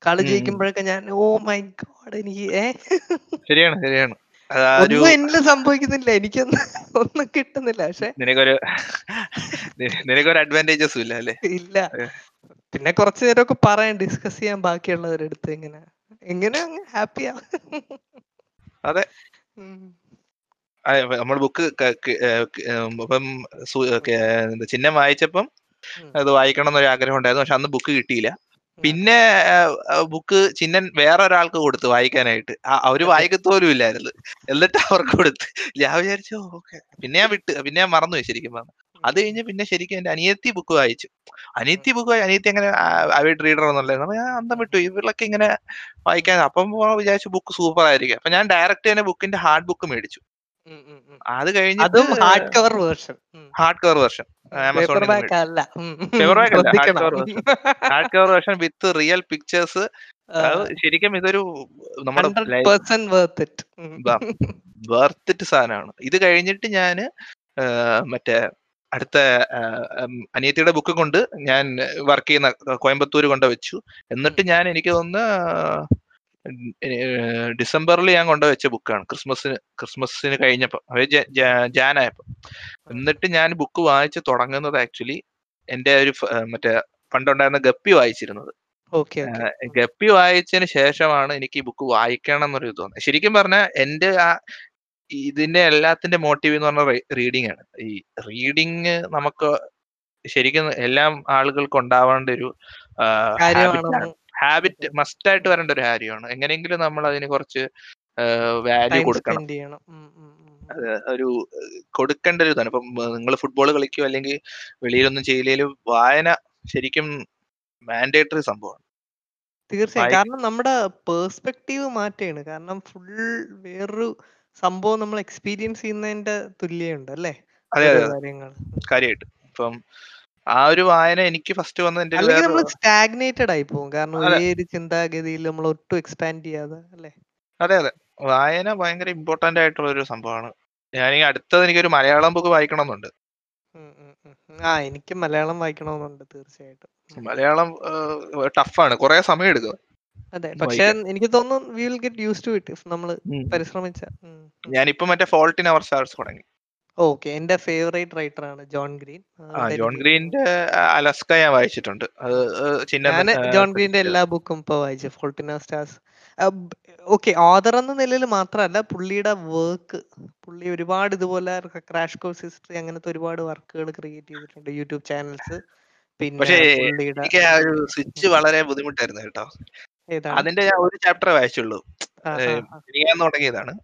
കളി ജയിക്കുമ്പോഴൊക്കെ ഞാൻ ഓ മൈ ഗോഡ് എനിക്ക് ശരിയാണ് ശരിയാണ്. ഒന്നും സംഭവിക്കുന്നില്ല. എനിക്കൊന്നും ഒന്നും കിട്ടുന്നില്ല. പക്ഷെ നിനക്കൊരു നിനക്കൊരു അഡ്വാന്റേജസ് ഇല്ല അല്ലേ? ഇല്ല. പിന്നെ കുറച്ചു നേരമൊക്കെ പറയാൻ ഡിസ്കസ് ചെയ്യാൻ ബാക്കിയുള്ളവരുടെ അടുത്ത് എങ്ങനെ. എങ്ങനെ ഹാപ്പിയാ അതെ. നമ്മൾ ബുക്ക് ഇപ്പം ചിഹ്നം വായിച്ചപ്പം അത് വായിക്കണം എന്നൊരു ആഗ്രഹം ഉണ്ടായിരുന്നു. പക്ഷെ അന്ന് ബുക്ക് കിട്ടിയില്ല. പിന്നെ ബുക്ക് ചിഹ്നൻ വേറെ ഒരാൾക്ക് കൊടുത്തു വായിക്കാനായിട്ട്. അവർ വായിക്കത്തോലും ഇല്ലായിരുന്നു. എന്നിട്ട് അവർക്ക് കൊടുത്ത്. ഞാൻ വിചാരിച്ചു ഓക്കെ. പിന്നെ ഞാൻ വിട്ട്. പിന്നെ ഞാൻ മറന്നു ശരിക്കും പറഞ്ഞു. അത് കഴിഞ്ഞ് പിന്നെ ശരിക്കും എന്റെ അനിയത്തി ബുക്ക് വായിച്ചു. അനിയത്തി ബുക്ക് വായി അനിയത്തി അങ്ങനെ അവിഡ് റീഡർ എന്നുള്ളത് ഞാൻ അന്തം വിട്ടു. ഇവരിലൊക്കെ ഇങ്ങനെ വായിക്കാൻ. അപ്പം വിചാരിച്ചു ബുക്ക് സൂപ്പർ ആയിരിക്കും അപ്പൊ ഞാൻ ഡയറക്റ്റ് തന്നെ ബുക്കിന്റെ ഹാർഡ് ബുക്ക് മേടിച്ചു. അത് കഴിഞ്ഞ് അതും hard cover version hard cover version hard cover version with real pictures അത് ശരിക്കും ഇതൊരു നമ്മുടെ 100% worth it. ഉം. വർത്തിട്ട് സാധനമാണ്. ഇത് കഴിഞ്ഞിട്ട് ഞാൻ ആ, മറ്റേ അടുത്ത അനിയത്തിയുടെ ബുക്ക് കൊണ്ട് ഞാൻ വർക്ക് ചെയ്യുന്ന കോയമ്പത്തൂർ കൊണ്ട് വെച്ചു. എന്നിട്ട് ഞാൻ എനിക്ക് തോന്നുന്ന ഡിസംബറിൽ ഞാൻ കൊണ്ടുവച്ച ബുക്കാണ്. ക്രിസ്മസിന് ക്രിസ്മസിന് കഴിഞ്ഞപ്പോൾ അതായത് ജ- ജ- എന്നിട്ട് ഞാൻ ബുക്ക് വായിച്ച് തുടങ്ങുന്നത് ആക്ച്വലി എന്റെ ഒരു മറ്റേ പണ്ടുണ്ടായിരുന്ന ഗപ്പി വായിച്ചിരുന്നത്. ഗപ്പി വായിച്ചതിന് ശേഷമാണ് എനിക്ക് ഈ ബുക്ക് വായിക്കണം എന്നൊരു ഇത് തോന്നുന്നത് ശരിക്കും പറഞ്ഞാൽ എന്റെ ആ ഇതിന്റെ എല്ലാത്തിന്റെ മോട്ടീവ് എന്ന് പറഞ്ഞ റീഡിംഗ് ആണ് ഈ റീഡിങ് നമുക്ക് ശരിക്കും എല്ലാം ആളുകൾക്കും ഉണ്ടാവേണ്ട ഒരു കാര്യമാണ്. ഹാബിറ്റ് മസ്റ്റ് ആയിട്ട് വരേണ്ട ഒരു കാര്യമാണ്. എങ്ങനെയെങ്കിലും നമ്മൾ അതിന് കുറച്ച് വാല്യൂ കൊടുക്കണം. ഒരു കൊടുക്കേണ്ട ഒരു ഇതാണ്. ഇപ്പം നിങ്ങൾ ഫുട്ബോൾ കളിക്കുകയോ അല്ലെങ്കിൽ വെളിയിലൊന്നും ചെയ്യില്ലെങ്കിലും വായന ശരിക്കും മാൻഡേറ്ററി സംഭവമാണ്. തീർച്ചയായും. കാരണം നമ്മുടെ പേഴ്സ്പെക്റ്റീവ് മാറ്റാണ്. കാരണം ഫുൾ വേറൊരു സംഭവം നമ്മൾ എക്സ്പീരിയൻസ് ചെയ്യുന്നതിന്റെ തുല്യമുണ്ട് അല്ലേ? അതെ അതെ കാര്യങ്ങൾ. കാര്യമായിട്ട് ഇപ്പം ആ ഒരു വായന എനിക്ക് ഫസ്റ്റ് വന്ന എന്റെ ഒരു അല്ലെങ്കിൽ നമ്മൾ സ്റ്റാഗ്നേറ്റഡ് ആയി പോകും. കാരണം. ഒരേ ഒരു ചിന്താഗതിയിൽ നമ്മൾ ഒട്ടും എക്സ്പാൻഡ് ചെയ്യാതെ അല്ലേ? അതെ അതെ. വായന ഭയങ്കര ഇമ്പോർട്ടന്റ് ആയിട്ടുള്ള ഒരു സംഭവമാണ്. ഞാൻ അടുത്തത് എനിക്കൊരു മലയാളം ബുക്ക് ഉം, ഉം. ആ എനിക്ക് മലയാളം വായിക്കണമെന്നുണ്ട് തീർച്ചയായിട്ടും. മലയാളം ടഫാണ് കുറെ സമയം എടുക്കും. അതെ പക്ഷെ എനിക്ക് തോന്നുന്നു we will get use to it നമ്മൾ പരിശ്രമിച്ചാൽ ഞാൻ ഞാനിപ്പോ മറ്റേ ഫോൾട്ട് ഇൻ അവർ സ്റ്റാർസ് തുടങ്ങി. ഓക്കെ. എന്റെ ഫേവറേറ്റ് റൈറ്റർ ആണ് ജോൺ ഗ്രീൻ. ആ ജോൺ ഗ്രീന്റെ അലസ്ക ഞാൻ വായിച്ചിട്ടുണ്ട്. അത് ഞാൻ ജോൺ ഗ്രീന്റെ എല്ലാ ബുക്കും ഇപ്പൊ വായിച്ചു. ഫോൾട്ടിന സ്റ്റാർസ്. ഓക്കെ ഓദർ എന്ന നിലയിൽ മാത്രമല്ല പുള്ളിയുടെ വർക്ക് പുള്ളി ഒരുപാട് ഇതുപോലെ ക്രാഷ് കോഴ്സ് ഹിസ്റ്ററി അങ്ങനത്തെ ഒരുപാട് വർക്കുകൾ ക്രിയേറ്റ് ചെയ്തിട്ടുണ്ട് യൂട്യൂബ് ചാനൽസ്. പിന്നെ എനിക്ക് ആ ഒരു സ്വിച്ച് വളരെ ബുദ്ധിമുട്ടായിരുന്നു കേട്ടോ. ഏതാണ് അതിന്റെ ഞാൻ ഒരു ചാപ്റ്റർ വായിച്ചുള്ളൂ. ആ, ഏ, ആ, ഞാൻ തുടങ്ങിയതാണ്.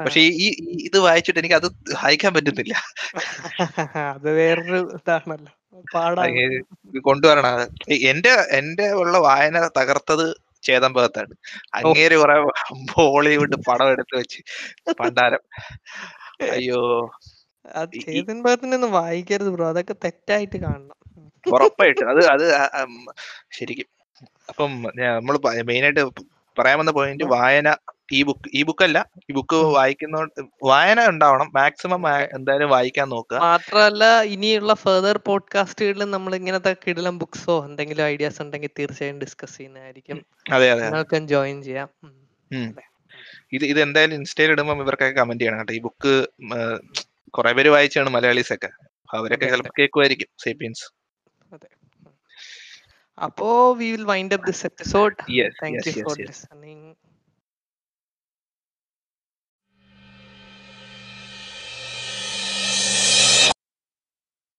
പക്ഷെ ഈ ഈ- ഇത് വായിച്ചിട്ട് എനിക്ക് അത് വായിക്കാൻ പറ്റുന്നില്ല. അത് വേറൊരു ഇതാണല്ലോ. പാടാണ്. ഇത് കൊണ്ടുവരണം. അത്. എന്റെ എന്റെ ഉള്ള വായന തകർത്തത് ചേതമ്പകത്താണ്. അങ്ങേര് കുറെ ബോളിവുഡ് പടം എടുത്തു വെച്ച് പണ്ടാരം. അയ്യോ. അത് ഈ- ചേതൻ ഭഗത്തിനൊന്നും വായിക്കരുത് ബ്രോ. അതൊക്കെ തെറ്റായിട്ട് കാണണം. ഉറപ്പായിട്ടും. അത് അത് ശരിക്കും. അപ്പം നമ്മൾ മെയിൻ ആയിട്ട് പറയാൻ വന്ന പോയിന്റ് വായന ഈ ബുക്ക് ഈ ബുക്ക് അല്ല ഈ ബുക്ക്. വായിക്കുന്ന വായന ഉണ്ടാവണം മാക്സിമം എന്തായാലും വായിക്കാൻ നോക്കുക. മാത്രമല്ല ഇനിയുള്ള ഫെർദർ പോഡ്കാസ്റ്റുകളിൽ നമ്മൾ ഇങ്ങനത്തെ കിടിലം ബുക്സോ എന്തെങ്കിലും ഐഡിയാസ് ഉണ്ടെങ്കിൽ തീർച്ചയായും ഡിസ്കസ് ചെയ്യുന്നതായിരിക്കും. അതെ അതെ. ജോയിൻ ചെയ്യാം. ഇത് ഇത് എന്തായാലും ഇൻസ്റ്റയിൽ ഇടുമ്പോൾ ഇവർക്കൊക്കെ കമന്റ് ചെയ്യണം കേട്ടോ. ഈ ബുക്ക് കുറെ പേര് വായിച്ചാണ് മലയാളീസ് ഒക്കെ അവരൊക്കെ കേൾക്കുമായിരിക്കും. Sapiens Apo, we will wind up this episode. Yes. Thank yes, you yes, for listening.